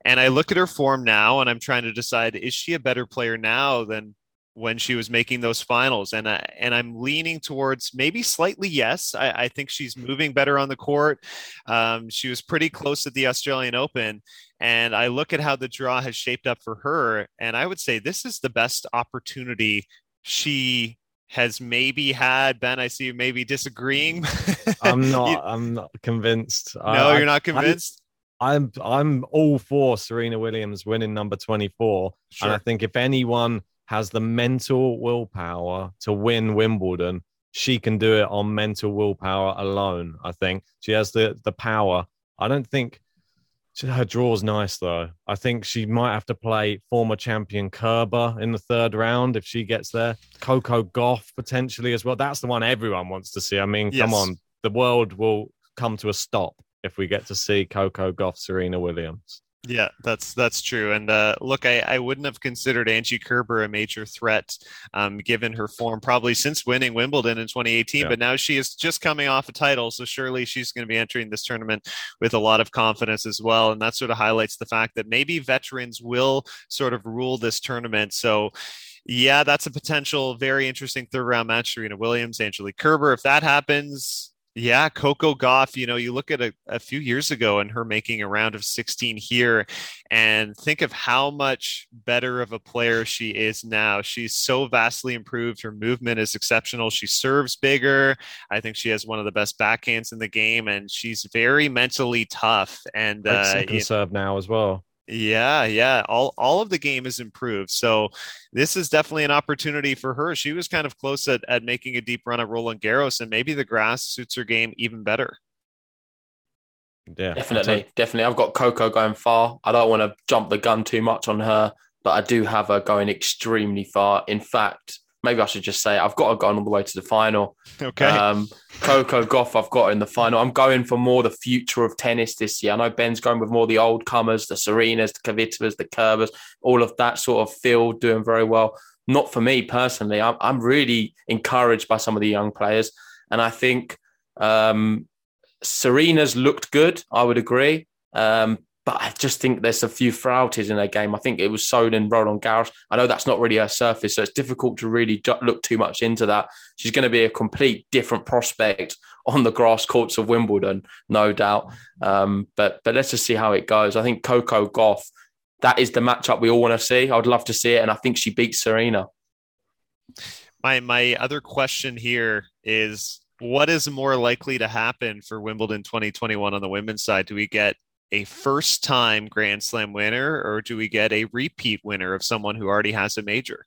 and I look at her form now and I'm trying to decide is she a better player now than when she was making those finals? And I, and I'm leaning towards maybe slightly yes. I, I think she's moving better on the court. Um, she was pretty close at the Australian Open. And I look at how the draw has shaped up for her. And I would say this is the best opportunity she has maybe had ben i see you maybe disagreeing i'm not you, i'm not convinced no I, you're not convinced I'm I'm all for Serena Williams winning number 24. Sure. And I think if anyone has the mental willpower to win Wimbledon, she can do it on mental willpower alone. I think she has the the power. I don't think she, her draw's nice though. I think she might have to play former champion Kerber in the third round if she gets there. Coco Gauff potentially as well. That's the one everyone wants to see. I mean, yes. come on, the world will come to a stop if we get to see Coco Gauff, Serena Williams. Yeah, that's that's true. And uh, look, I, I wouldn't have considered Angie Kerber a major threat, um, given her form probably since winning Wimbledon in 2018. Yeah. But now she is just coming off a title, so surely she's going to be entering this tournament with a lot of confidence as well. And that sort of highlights the fact that maybe veterans will sort of rule this tournament. So yeah, that's a potential very interesting third round match. Serena Williams, Angelique Kerber. If that happens, yeah, Coco Gauff, you know, you look at a, a, few years ago and her making a round of 16 here and think of how much better of a player she is now. She's so vastly improved. Her movement is exceptional. She serves bigger. I think she has one of the best backhands in the game and she's very mentally tough. And uh, second serve now as well. Yeah, yeah. All all of the game is improved. So this is definitely an opportunity for her. She was kind of close at, at making a deep run at Roland Garros, and maybe the grass suits her game even better. Yeah, definitely, definitely. I've got Coco going far. I don't want to jump the gun too much on her, but I do have her going extremely far. In fact, maybe I should just say I've got her going all the way to the final. Okay. Um, Coco Gauff, I've got in the final. I'm going for more the future of tennis this year. I know Ben's going with more the old comers, the Serenas, the Kvitovas, the Kerbers, all of that sort of field doing very well. Not for me personally. I'm, I'm really encouraged by some of the young players. And I think um, Serena's looked good, I would agree. Um, but I just think there's a few frailties in their game. I think it was sown in Roland Garros. I know that's not really her surface, so it's difficult to really look too much into that. She's going to be a complete different prospect on the grass courts of Wimbledon, no doubt. Um, but but let's just see how it goes. I think Coco Gauff, that is the matchup we all want to see. I'd love to see it, and I think she beats Serena. My my other question here is what is more likely to happen for Wimbledon 2021 on the women's side? Do we get a first time Grand Slam winner or do we get a repeat winner of someone who already has a major?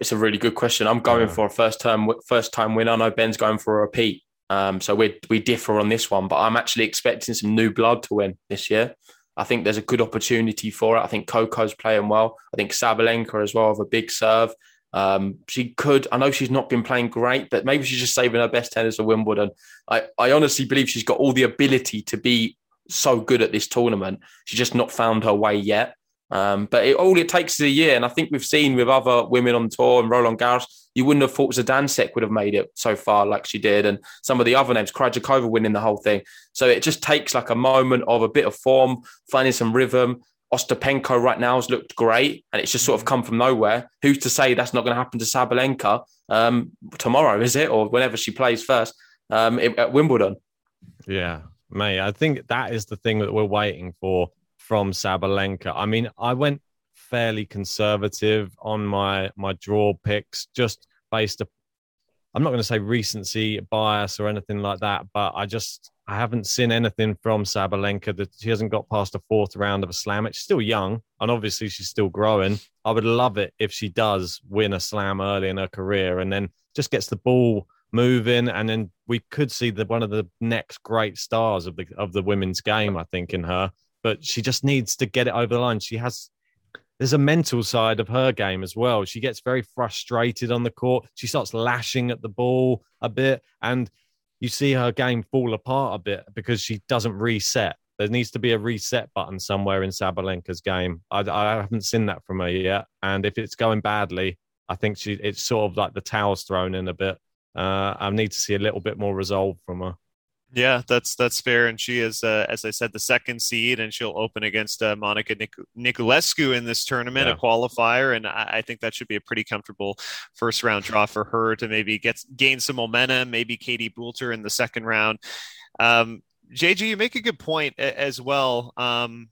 It's a really good question. I'm going for a first time first time winner. I know Ben's going for a repeat. Um, so we we differ on this one, but I'm actually expecting some new blood to win this year. I think there's a good opportunity for it. I think Coco's playing well. I think Sabalenka as well have a big serve. Um, she could. I know she's not been playing great, but maybe she's just saving her best tennis for Wimbledon. I, I honestly believe she's got all the ability to be so good at this tournament. She's just not found her way yet. Um, but it, all it takes is a year, and I think we've seen with other women on tour and Roland Garros, you wouldn't have thought Zidansek would have made it so far like she did, and some of the other names, Krejcikova winning the whole thing. So it just takes like a moment of a bit of form, finding some rhythm, Ostapenko right now has looked great, and it's just sort of come from nowhere. Who's to say that's not going to happen to Sabalenka um, tomorrow? Is it or whenever she plays first um, at Wimbledon? Yeah, mate. I think that is the thing that we're waiting for from Sabalenka. I mean, I went fairly conservative on my my draw picks, just based. I'm not going to say recency bias or anything like that, but I just I haven't seen anything from Sabalenka that she hasn't got past a fourth round of a slam. It's still young, and obviously she's still growing. I would love it if she does win a slam early in her career and then just gets the ball moving, and then we could see the one of the next great stars of the of the women's game. I think in her, but she just needs to get it over the line. She has. There's a mental side of her game as well. She gets very frustrated on the court. She starts lashing at the ball a bit, and you see her game fall apart a bit because she doesn't reset. There needs to be a reset button somewhere in Sabalenka's game. I, I haven't seen that from her yet, and if it's going badly, I think she it's sort of like the towel's thrown in a bit. Uh, I need to see a little bit more resolve from her. Yeah, that's that's fair, and she is, uh, as I said, the second seed, and she'll open against uh, Monica Nic- Niculescu in this tournament, yeah. a qualifier, and I, I, think that should be a pretty comfortable first round draw for her to maybe get gain some momentum. Maybe Katie Boulter in the second round. Um, JG, you make a good point as well. Um,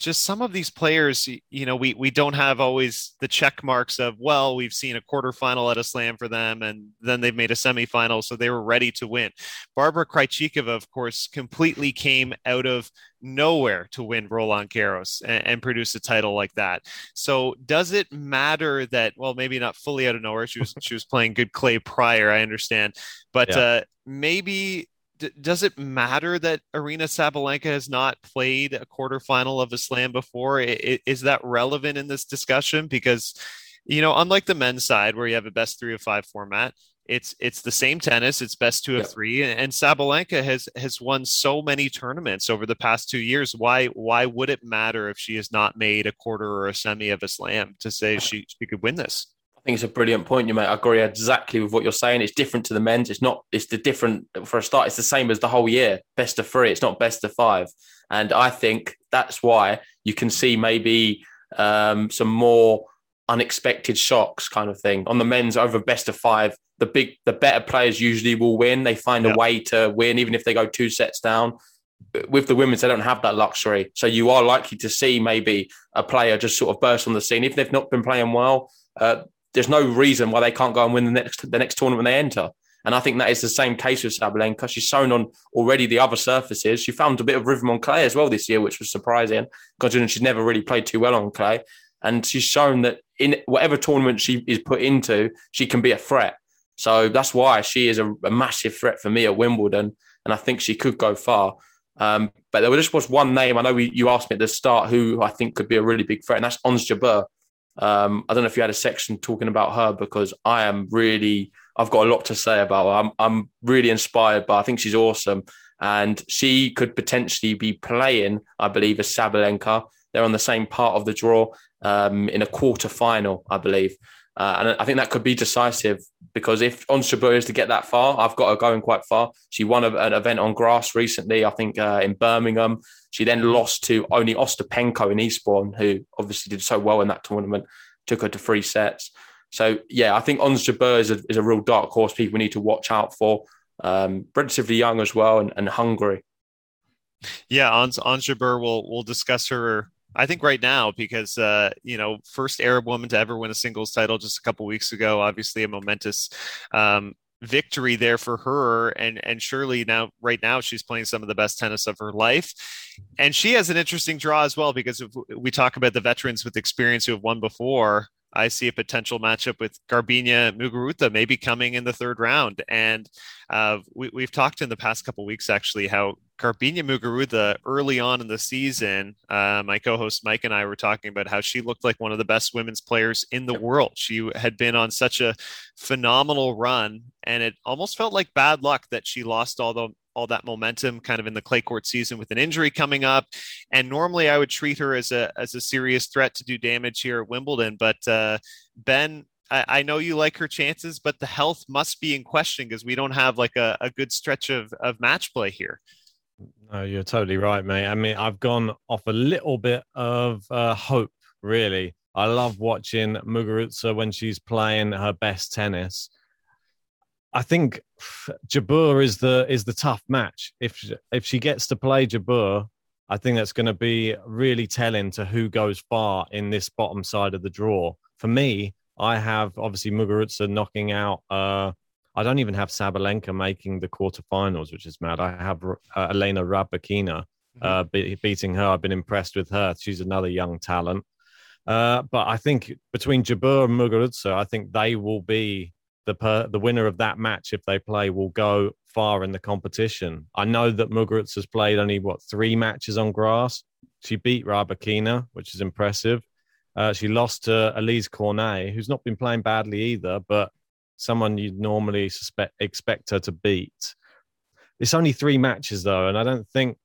just some of these players, you know, we we don't have always the check marks of well, we've seen a quarterfinal at a slam for them, and then they've made a semifinal, so they were ready to win. Barbara Krejcikova, of course, completely came out of nowhere to win Roland Garros and, and, produce a title like that. So does it matter that well, maybe not fully out of nowhere? She was she was playing good clay prior, I understand, but yeah. uh, maybe d- does it matter that Aryna Sabalenka has not played a quarterfinal of a slam before? I- is that relevant in this discussion? Because, you know, unlike the men's side where you have a best three of five format, it's it's the same tennis. It's best two of three, and, and Sabalenka has has won so many tournaments over the past two years. Why why would it matter if she has not made a quarter or a semi of a slam to say she she could win this? Think it's a brilliant point you make. I agree exactly with what you're saying. It's different to the men's. It's not. It's the different for a start. It's the same as the whole year. Best of three. It's not best of five. And I think that's why you can see maybe um, some more unexpected shocks, kind of thing. On the men's over best of five, the big, the better players usually will win. They find yeah. a way to win, even if they go two sets down. With the women's, they don't have that luxury. So you are likely to see maybe a player just sort of burst on the scene if they've not been playing well. Uh, there's no reason why they can't go and win the next the next tournament they enter. And I think that is the same case with Sabalenka. She's shown on already the other surfaces. She found a bit of rhythm on clay as well this year, which was surprising, considering she's never really played too well on clay. And she's shown that in whatever tournament she is put into, she can be a threat. So that's why she is a, a massive threat for me at Wimbledon. And I think she could go far. Um, but there just was one name. I know we, you asked me at the start who I think could be a really big threat, and that's Ons Jabeur. Um, I don't know if you had a section talking about her because I am really, I've got a lot to say about her. I'm, I'm really inspired by. I think she's awesome, and she could potentially be playing, I believe, as Sabalenka. They're on the same part of the draw um, in a quarter final, I believe. Uh, and I think that could be decisive because if Ons is to get that far, I've got her going quite far. She won a, an event on grass recently, I think uh, in Birmingham. She then lost to only Ostapenko in Eastbourne, who obviously did so well in that tournament, took her to three sets. So, yeah, I think Ons is a, is a real dark horse people need to watch out for. Um, relatively young as well and, and hungry. Yeah, Ons we'll, we'll discuss her I think right now because uh, you know first Arab woman to ever win a singles title just a couple weeks ago. Obviously a momentous um, victory there for her, and and surely now right now she's playing some of the best tennis of her life, and she has an interesting draw as well because if we talk about the veterans with experience who have won before. I see a potential matchup with Garbiñe Muguruza maybe coming in the third round. And uh, we, have talked in the past couple weeks actually how Garbiñe Muguruza early on in the season, uh, my co-host Mike and I were talking about how she looked like one of the best women's players in the world. She had been on such a phenomenal run, and it almost felt like bad luck that she lost all the all that momentum kind of in the clay court season with an injury coming up. And normally I would treat her as a as a serious threat to do damage here at Wimbledon. But uh, Ben, I, I, know you like her chances, but the health must be in question because we don't have like a, a good stretch of, of match play here. No, you're totally right, mate. I mean, I've gone off a little bit of uh, hope, really. I love watching Muguruza when she's playing her best tennis. I think Jabeur is the is the tough match. If if she gets to play Jabeur, I think that's going to be really telling to who goes far in this bottom side of the draw. For me, I have obviously Muguruza knocking out. Uh, I don't even have Sabalenka making the quarterfinals, which is mad. I have uh, Elena Rybakina mm-hmm. uh, be- beating her. I've been impressed with her. She's another young talent. Uh, but I think between Jabeur and Muguruza, I think they will be the per, the winner of that match, if they play, will go far in the competition. I know that Muguruza has played only what three matches on grass. She beat Rybakina, which is impressive. Uh, she lost to Alizé Cornet, who's not been playing badly either, but someone you'd normally suspect expect her to beat. It's only three matches though, and I don't think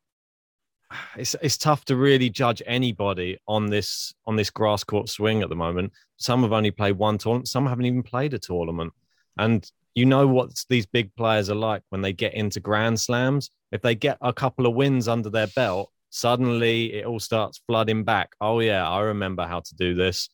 it's it's tough to really judge anybody on this on this grass court swing at the moment. Some have only played one tournament, some haven't even played a tournament. And you know what these big players are like when they get into grand slams. If they get a couple of wins under their belt, suddenly it all starts flooding back. Oh yeah, I remember how to do this.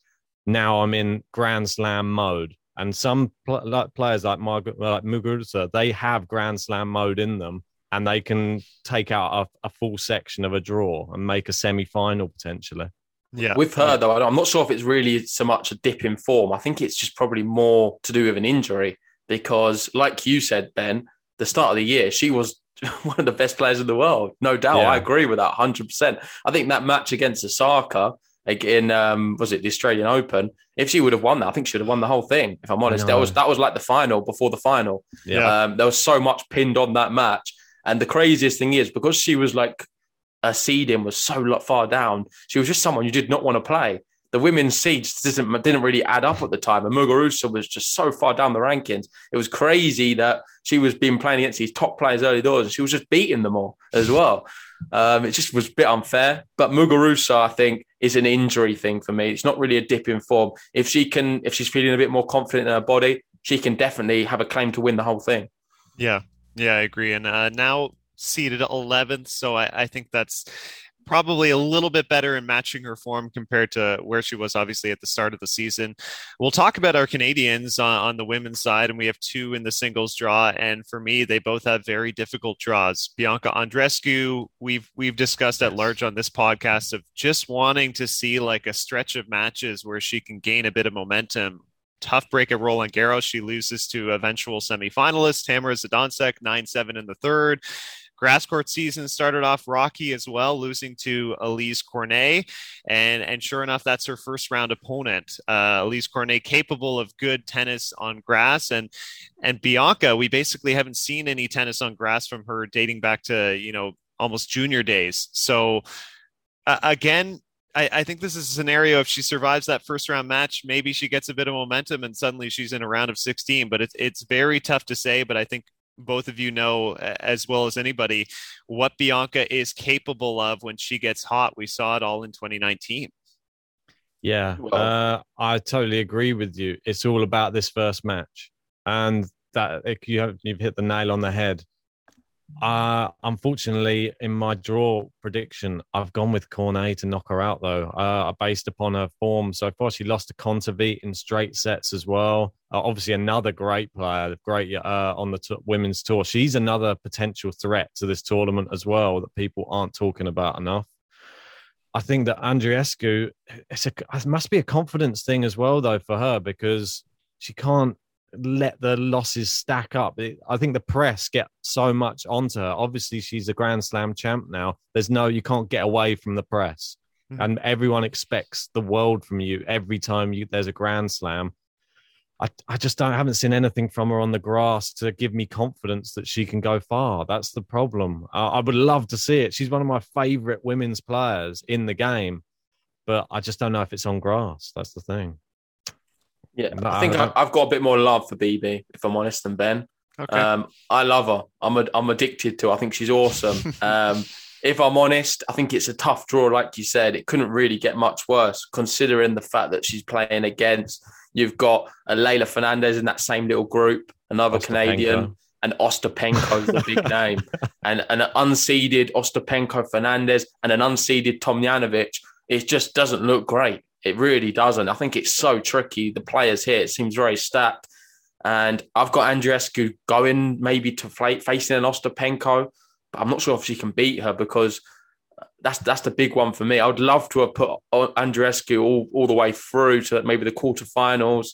Now I'm in grand slam mode. And some pl- like players like, Margaret, like Muguruza, they have grand slam mode in them and they can take out a, a full section of a draw and make a semi final potentially. Yeah. With her, though, I'm not sure if it's really so much a dip in form. I think it's just probably more to do with an injury because, like you said, Ben, the start of the year, she was one of the best players in the world. No doubt. Yeah. I agree with that 100%. I think that match against Osaka in, um, was it the Australian Open? If she would have won that, I think she would have won the whole thing. If I'm honest, that was that was like the final before the final. Yeah. Um, there was so much pinned on that match. And the craziest thing is because she was like a seeding was so far down, she was just someone you did not want to play. The women's seeds didn't didn't really add up at the time, and Muguruza was just so far down the rankings. It was crazy that she was being playing against these top players early doors, and she was just beating them all as well. Um, it just was a bit unfair. But Muguruza, I think, is an injury thing for me. It's not really a dip in form. If she can, if she's feeling a bit more confident in her body, she can definitely have a claim to win the whole thing. Yeah, yeah, I agree. And uh, now seated 11th, so I, I think that's probably a little bit better in matching her form compared to where she was obviously at the start of the season. We'll talk about our Canadians on, on, the women's side, and we have two in the singles draw. And for me, they both have very difficult draws. Bianca Andreescu, we've we've discussed at large on this podcast of just wanting to see like a stretch of matches where she can gain a bit of momentum tough break at Roland Garros. She loses to eventual semifinalist Tamara Zidansek, 9 7 in the third. Grass court season started off rocky as well, losing to Alizé Cornet. And, and sure enough, that's her first round opponent. Uh, Alizé Cornet, capable of good tennis on grass. And, and Bianca, we basically haven't seen any tennis on grass from her dating back to, you know, almost junior days. So, uh, again, I, I, think this is a scenario if she survives that first round match, maybe she gets a bit of momentum and suddenly she's in a round of 16. But it's it's very tough to say. But I think both of you know as well as anybody what Bianca is capable of when she gets hot. We saw it all in 2019. Yeah, uh, I totally agree with you. It's all about this first match, and that you have, you've hit the nail on the head. Uh, unfortunately, in my draw prediction, I've gone with Cornet to knock her out, though, uh, based upon her form. So far, she lost to Kontaveit in straight sets as well. Uh, obviously, another great player, great uh, on the t- women's tour. She's another potential threat to this tournament as well that people aren't talking about enough. I think that Andreescu, it's a, it must be a confidence thing as well, though, for her because she can't let the losses stack up. I think the press get so much onto her. Obviously, she's a Grand Slam champ now. There's no, you can't get away from the press, mm-hmm. and everyone expects the world from you every time you there's a Grand Slam. I, I just don't I haven't seen anything from her on the grass to give me confidence that she can go far. That's the problem. I, I would love to see it. She's one of my favorite women's players in the game, but I just don't know if it's on grass. That's the thing. Yeah, I think I, have got a bit more love for Bibi, if I'm honest, than Ben. Okay. Um, I love her. I'm a, I'm addicted to. Her. I think she's awesome. um, if I'm honest, I think it's a tough draw. Like you said, it couldn't really get much worse, considering the fact that she's playing against. You've got a Leylah Fernandez in that same little group, another Ostapenko. Canadian, and Ostapenko's the big name, and, and an unseeded Ostapenko Fernandez and an unseeded Tomljanovic. It just doesn't look great. It really doesn't. I think it's so tricky. The players here, it seems very stacked. And I've got Andreescu going maybe to face facing an Ostapenko, but I'm not sure if she can beat her because that's that's the big one for me. I would love to have put Andreescu all, all the way through to maybe the quarterfinals.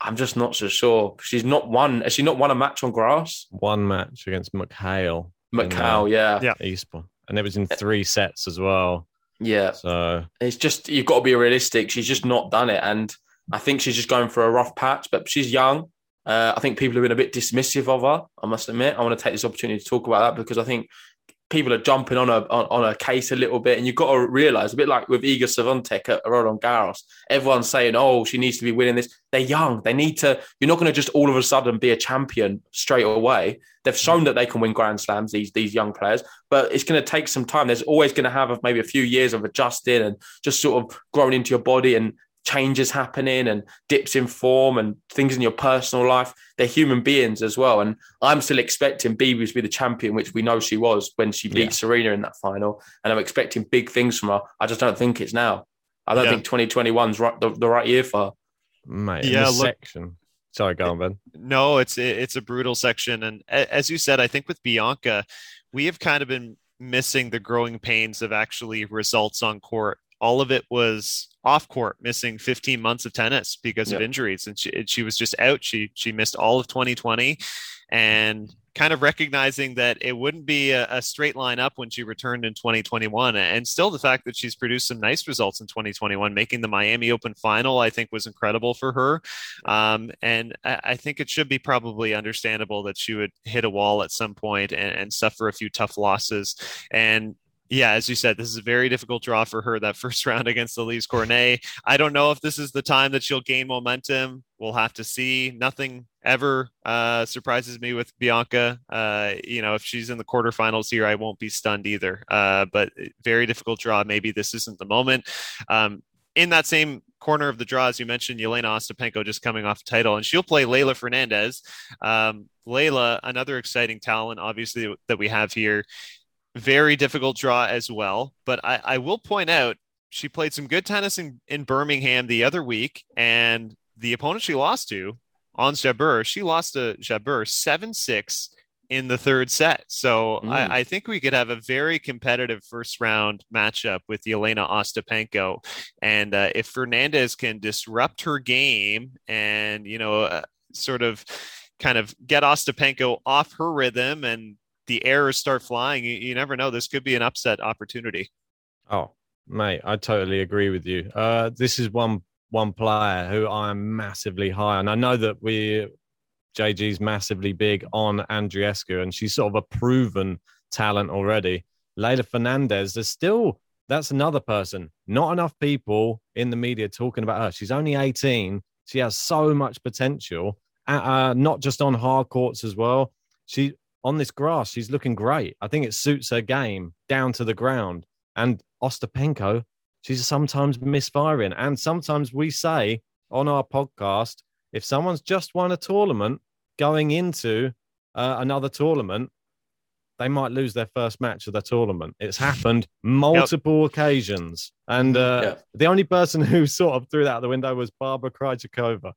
I'm just not so sure. She's not won. Has she not won a match on grass? One match against McHale. McHale, uh, yeah, yeah, Eastbourne, and it was in eh. three sets as well. Yeah. So it's just you've got to be realistic. She's just not done it, and I think she's just going for a rough patch. But she's young. Uh, I think people have been a bit dismissive of her. I must admit. I want to take this opportunity to talk about that because I think people are jumping on a on, on a case a little bit, and you've got to realize a bit like with Iga Swiatek at Roland Garros. Everyone's saying, "Oh, she needs to be winning this." They're young. They need to. You're not going to just all of a sudden be a champion straight away. They've shown that they can win Grand Slams. These these young players, but it's going to take some time. There's always going to have maybe a few years of adjusting and just sort of growing into your body and changes happening and dips in form and things in your personal life. They're human beings as well. And I'm still expecting Bibi to be the champion, which we know she was when she beat yeah. Serena in that final. And I'm expecting big things from her. I just don't think it's now. I don't yeah. think 2021's right, the, the, right year for her. Mate, yeah, look, section. Sorry, go on, Ben. No, it's it's a brutal section, and as you said, I think with Bianca, we have kind of been missing the growing pains of actually results on court all of it was off court, missing 15 months of tennis because of injuries, and she she was just out. She she missed all of 2020, and kind of recognizing that it wouldn't be a, a, straight line up when she returned in 2021. And still, the fact that she's produced some nice results in 2021, making the Miami Open final, I think was incredible for her. Um, and I, I, think it should be probably understandable that she would hit a wall at some point and, and suffer a few tough losses. And yeah, as you said, this is a very difficult draw for her. That first round against Alizé Cornet. I don't know if this is the time that she'll gain momentum. We'll have to see. Nothing ever uh, surprises me with Bianca. Uh, you know, if she's in the quarterfinals here, I won't be stunned either. Uh, but very difficult draw. Maybe this isn't the moment. Um, in that same corner of the draw, as you mentioned, Yelena Ostapenko just coming off title, and she'll play Leylah Fernandez. Um, Leylah, another exciting talent, obviously that we have here. Very difficult draw as well. But I, I will point out she played some good tennis in, in Birmingham the other week, and the opponent she lost to, Ons Jabeur, she lost to Jabeur 7 6 in the third set. So mm. I, I, think we could have a very competitive first round matchup with Jelena Ostapenko. And uh, if Fernandez can disrupt her game and, you know, uh, sort of kind of get Ostapenko off her rhythm and the errors start flying, you, you never know. This could be an upset opportunity. Oh, mate, I totally agree with you. Uh, this is one one player who I am massively high on. I know that we JG's massively big on Andreescu, and she's sort of a proven talent already. Leylah Fernandez, there's still that's another person. Not enough people in the media talking about her. She's only 18. She has so much potential. Uh, not just on hard courts as well. She on this grass, she's looking great. I think it suits her game down to the ground. And Ostapenko, she's sometimes misfiring. And sometimes we say on our podcast, if someone's just won a tournament going into uh, another tournament, they might lose their first match of the tournament. It's happened multiple yep. occasions. And uh, yeah. the only person who sort of threw that out the window was Barbara Krejcikova.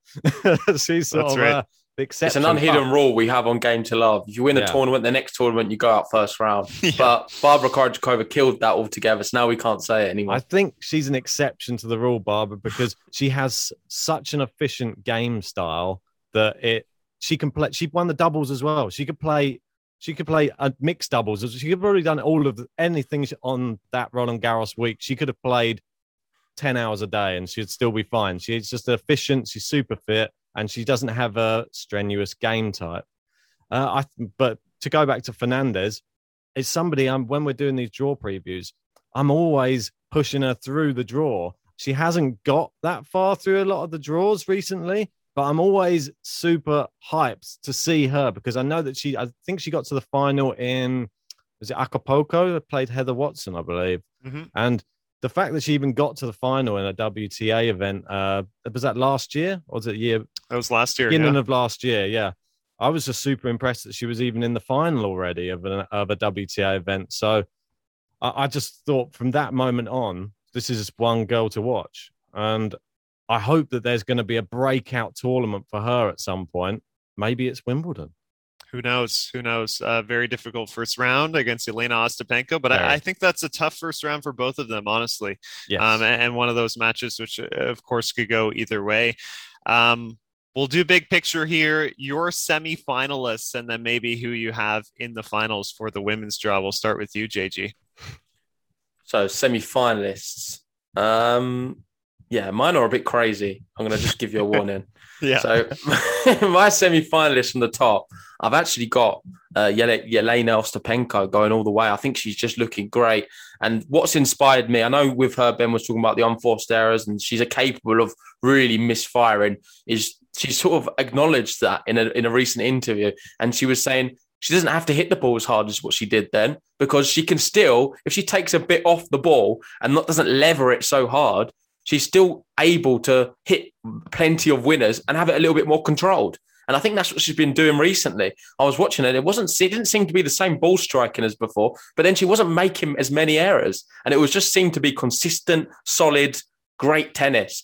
She's sort That's of right. uh, it's an unhidden rule we have on Game to Love. If you win a yeah. tournament, the next tournament you go out first round. yeah. But Barbara Krejcikova killed that altogether, so now we can't say it anymore. I think she's an exception to the rule, Barbara, because she has such an efficient game style that it she can play. She won the doubles as well. She could play. She could play a mixed doubles. She could have already done all of the, anything on that Roland Garros week. She could have played ten hours a day, and she'd still be fine. She's just efficient. She's super fit and she doesn't have a strenuous game type. Uh, I but to go back to Fernandez, it's somebody I'm when we're doing these draw previews, I'm always pushing her through the draw. She hasn't got that far through a lot of the draws recently, but I'm always super hyped to see her because I know that she I think she got to the final in was it Acapulco? Played Heather Watson, I believe. Mm-hmm. And the fact that she even got to the final in a WTA event uh, was that last year or was it year? That was last year. Beginning yeah. of last year, yeah. I was just super impressed that she was even in the final already of, an, of a WTA event. So I, I just thought from that moment on, this is one girl to watch, and I hope that there's going to be a breakout tournament for her at some point. Maybe it's Wimbledon who knows? Who knows? Uh, very difficult first round against Elena Ostapenko, but I, I, think that's a tough first round for both of them, honestly. Yes. Um, and, and, one of those matches, which uh, of course could go either way. Um, we'll do big picture here. Your semi-finalists, and then maybe who you have in the finals for the women's draw. We'll start with you, JG. So semi-finalists. Um, yeah, mine are a bit crazy. I'm going to just give you a warning. Yeah. So my semi-finalist from the top, I've actually got uh, Yelena Ostapenko going all the way. I think she's just looking great. And what's inspired me, I know with her, Ben was talking about the unforced errors, and she's capable of really misfiring. Is she sort of acknowledged that in a in a recent interview, and she was saying she doesn't have to hit the ball as hard as what she did then because she can still, if she takes a bit off the ball and not doesn't lever it so hard, she's still able to hit plenty of winners and have it a little bit more controlled. And I think that's what she's been doing recently. I was watching it; it wasn't, it didn't seem to be the same ball striking as before, but then she wasn't making as many errors, and it was just seemed to be consistent, solid, great tennis.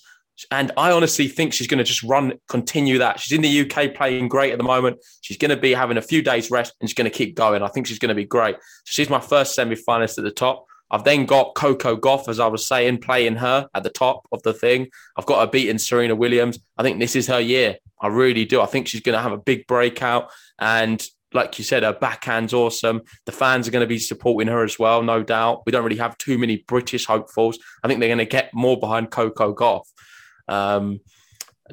And I honestly think she's going to just run, continue that. She's in the UK playing great at the moment. She's going to be having a few days rest and she's going to keep going. I think she's going to be great. So she's my first semi finalist at the top. I've then got Coco Gauff, as I was saying, playing her at the top of the thing. I've got her beating Serena Williams. I think this is her year. I really do. I think she's going to have a big breakout. And like you said, her backhand's awesome. The fans are going to be supporting her as well, no doubt. We don't really have too many British hopefuls. I think they're going to get more behind Coco Gauff. Um,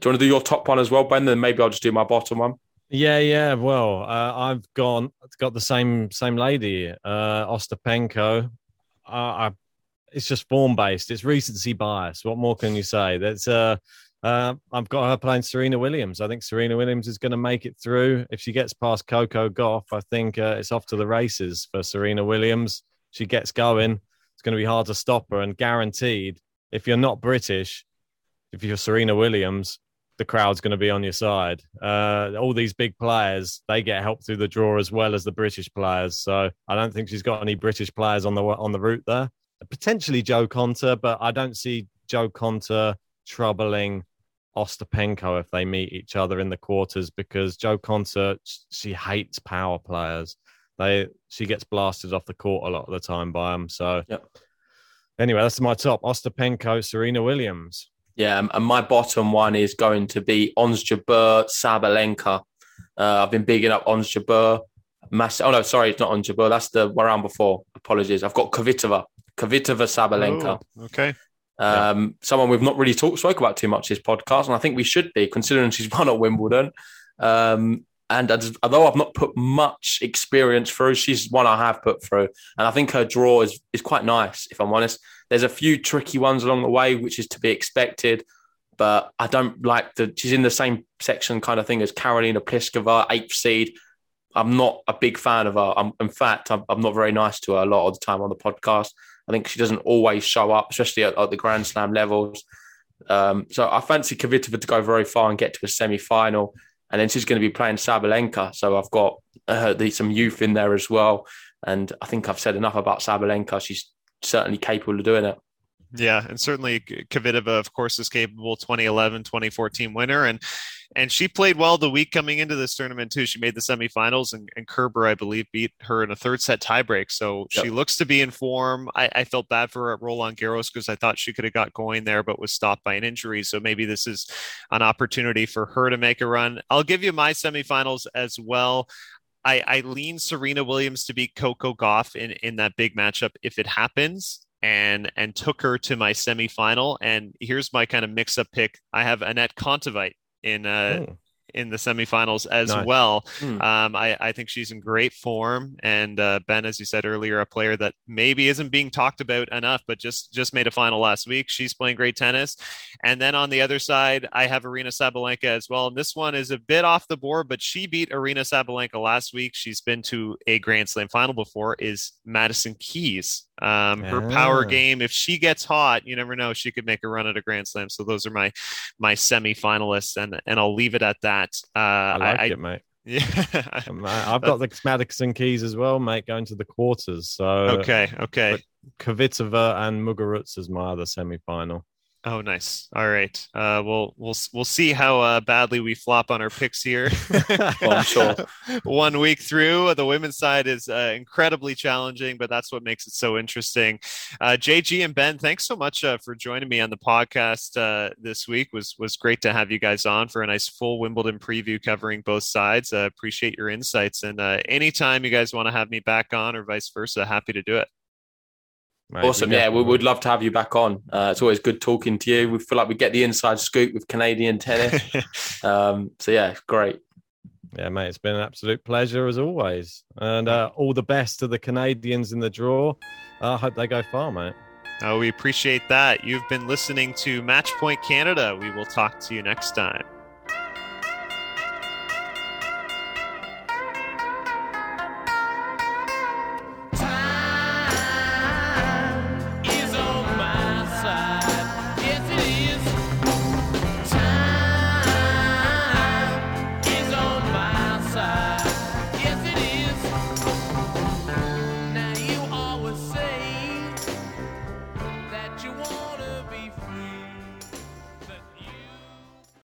do you want to do your top one as well, Ben? Then maybe I'll just do my bottom one. Yeah, yeah. Well, uh, I've gone got the same same lady, uh, Ostapenko. I, it's just form based. It's recency bias. What more can you say? That's uh, uh, I've got her playing Serena Williams. I think Serena Williams is going to make it through. If she gets past Coco Gauff, I think uh, it's off to the races for Serena Williams. She gets going. It's going to be hard to stop her, and guaranteed, if you're not British, if you're Serena Williams, the crowd's going to be on your side. Uh, all these big players, they get help through the draw as well as the British players. So I don't think she's got any British players on the on the route there. Potentially Jo Konta, but I don't see Jo Konta troubling Ostapenko if they meet each other in the quarters because Jo Konta she hates power players. They she gets blasted off the court a lot of the time by them. So yep. anyway, that's my top: Ostapenko, Serena Williams. Yeah, and my bottom one is going to be Ons Jabeur Sabalenka. Uh, I've been bigging up Ons Jabeur. Mass- oh no, sorry, it's not Ons Jabeur. That's the round before. Apologies. I've got Kvitova. Kvitova Sabalenka. Oh, okay. Um, yeah. Someone we've not really talked spoke about too much this podcast, and I think we should be considering she's won at Wimbledon. Um, and as, although I've not put much experience through, she's one I have put through, and I think her draw is is quite nice. If I'm honest, there's a few tricky ones along the way, which is to be expected. But I don't like the. She's in the same section kind of thing as Karolina Pliskova, eighth seed. I'm not a big fan of her. I'm, in fact, I'm, I'm, not very nice to her a lot of the time on the podcast. I think she doesn't always show up, especially at, at the Grand Slam levels. Um, so I fancy Kvitova to go very far and get to a semi final. And then she's going to be playing Sabalenka. So I've got uh, the, some youth in there as well. And I think I've said enough about Sabalenka. She's certainly capable of doing it. Yeah, and certainly Kvitova, of course, is capable. 2011, 2014 winner, and and she played well the week coming into this tournament too. She made the semifinals, and, and Kerber, I believe, beat her in a third set tiebreak. So yep. she looks to be in form. I, I felt bad for her at Roland Garros because I thought she could have got going there, but was stopped by an injury. So maybe this is an opportunity for her to make a run. I'll give you my semifinals as well. I, I lean Serena Williams to beat Coco Gauff in, in that big matchup if it happens and and took her to my semifinal. And here's my kind of mix up pick. I have Anett Kontaveit in uh, oh in the semifinals as nice. well. Hmm. Um, I, I, think she's in great form, and uh, Ben, as you said earlier, a player that maybe isn't being talked about enough, but just just made a final last week. She's playing great tennis, and then on the other side, I have Aryna Sabalenka as well. And this one is a bit off the board, but she beat Aryna Sabalenka last week. She's been to a Grand Slam final before. Is Madison Keys um, her power game, if she gets hot, you never know, she could make a run at a Grand Slam. So those are my my semi finalists, and and I'll leave it at that. Uh, I like I, it, mate. Yeah, I've got the Madison Keys as well, mate, going to the quarters. So okay, okay. Kvitova and Muguruza is my other semi final. Oh, nice. All right. Uh, we'll we'll we'll see how uh, badly we flop on our picks here. well, sure. One week through, the women's side is uh, incredibly challenging, but that's what makes it so interesting. Uh, JG and Ben, thanks so much uh, for joining me on the podcast uh, this week. was was great to have you guys on for a nice full Wimbledon preview covering both sides. appreciate your insights, and anytime you guys want to have me back on or vice versa, happy to do it. Mate, awesome. Yeah, we would love to have you back on. Uh, it's always good talking to you. We feel like we get the inside scoop with Canadian tennis. um, so, yeah, great. Yeah, mate, it's been an absolute pleasure as always. And uh, all the best to the Canadians in the draw. I uh, hope they go far, mate. Oh, we appreciate that. You've been listening to Matchpoint Canada. We will talk to you next time.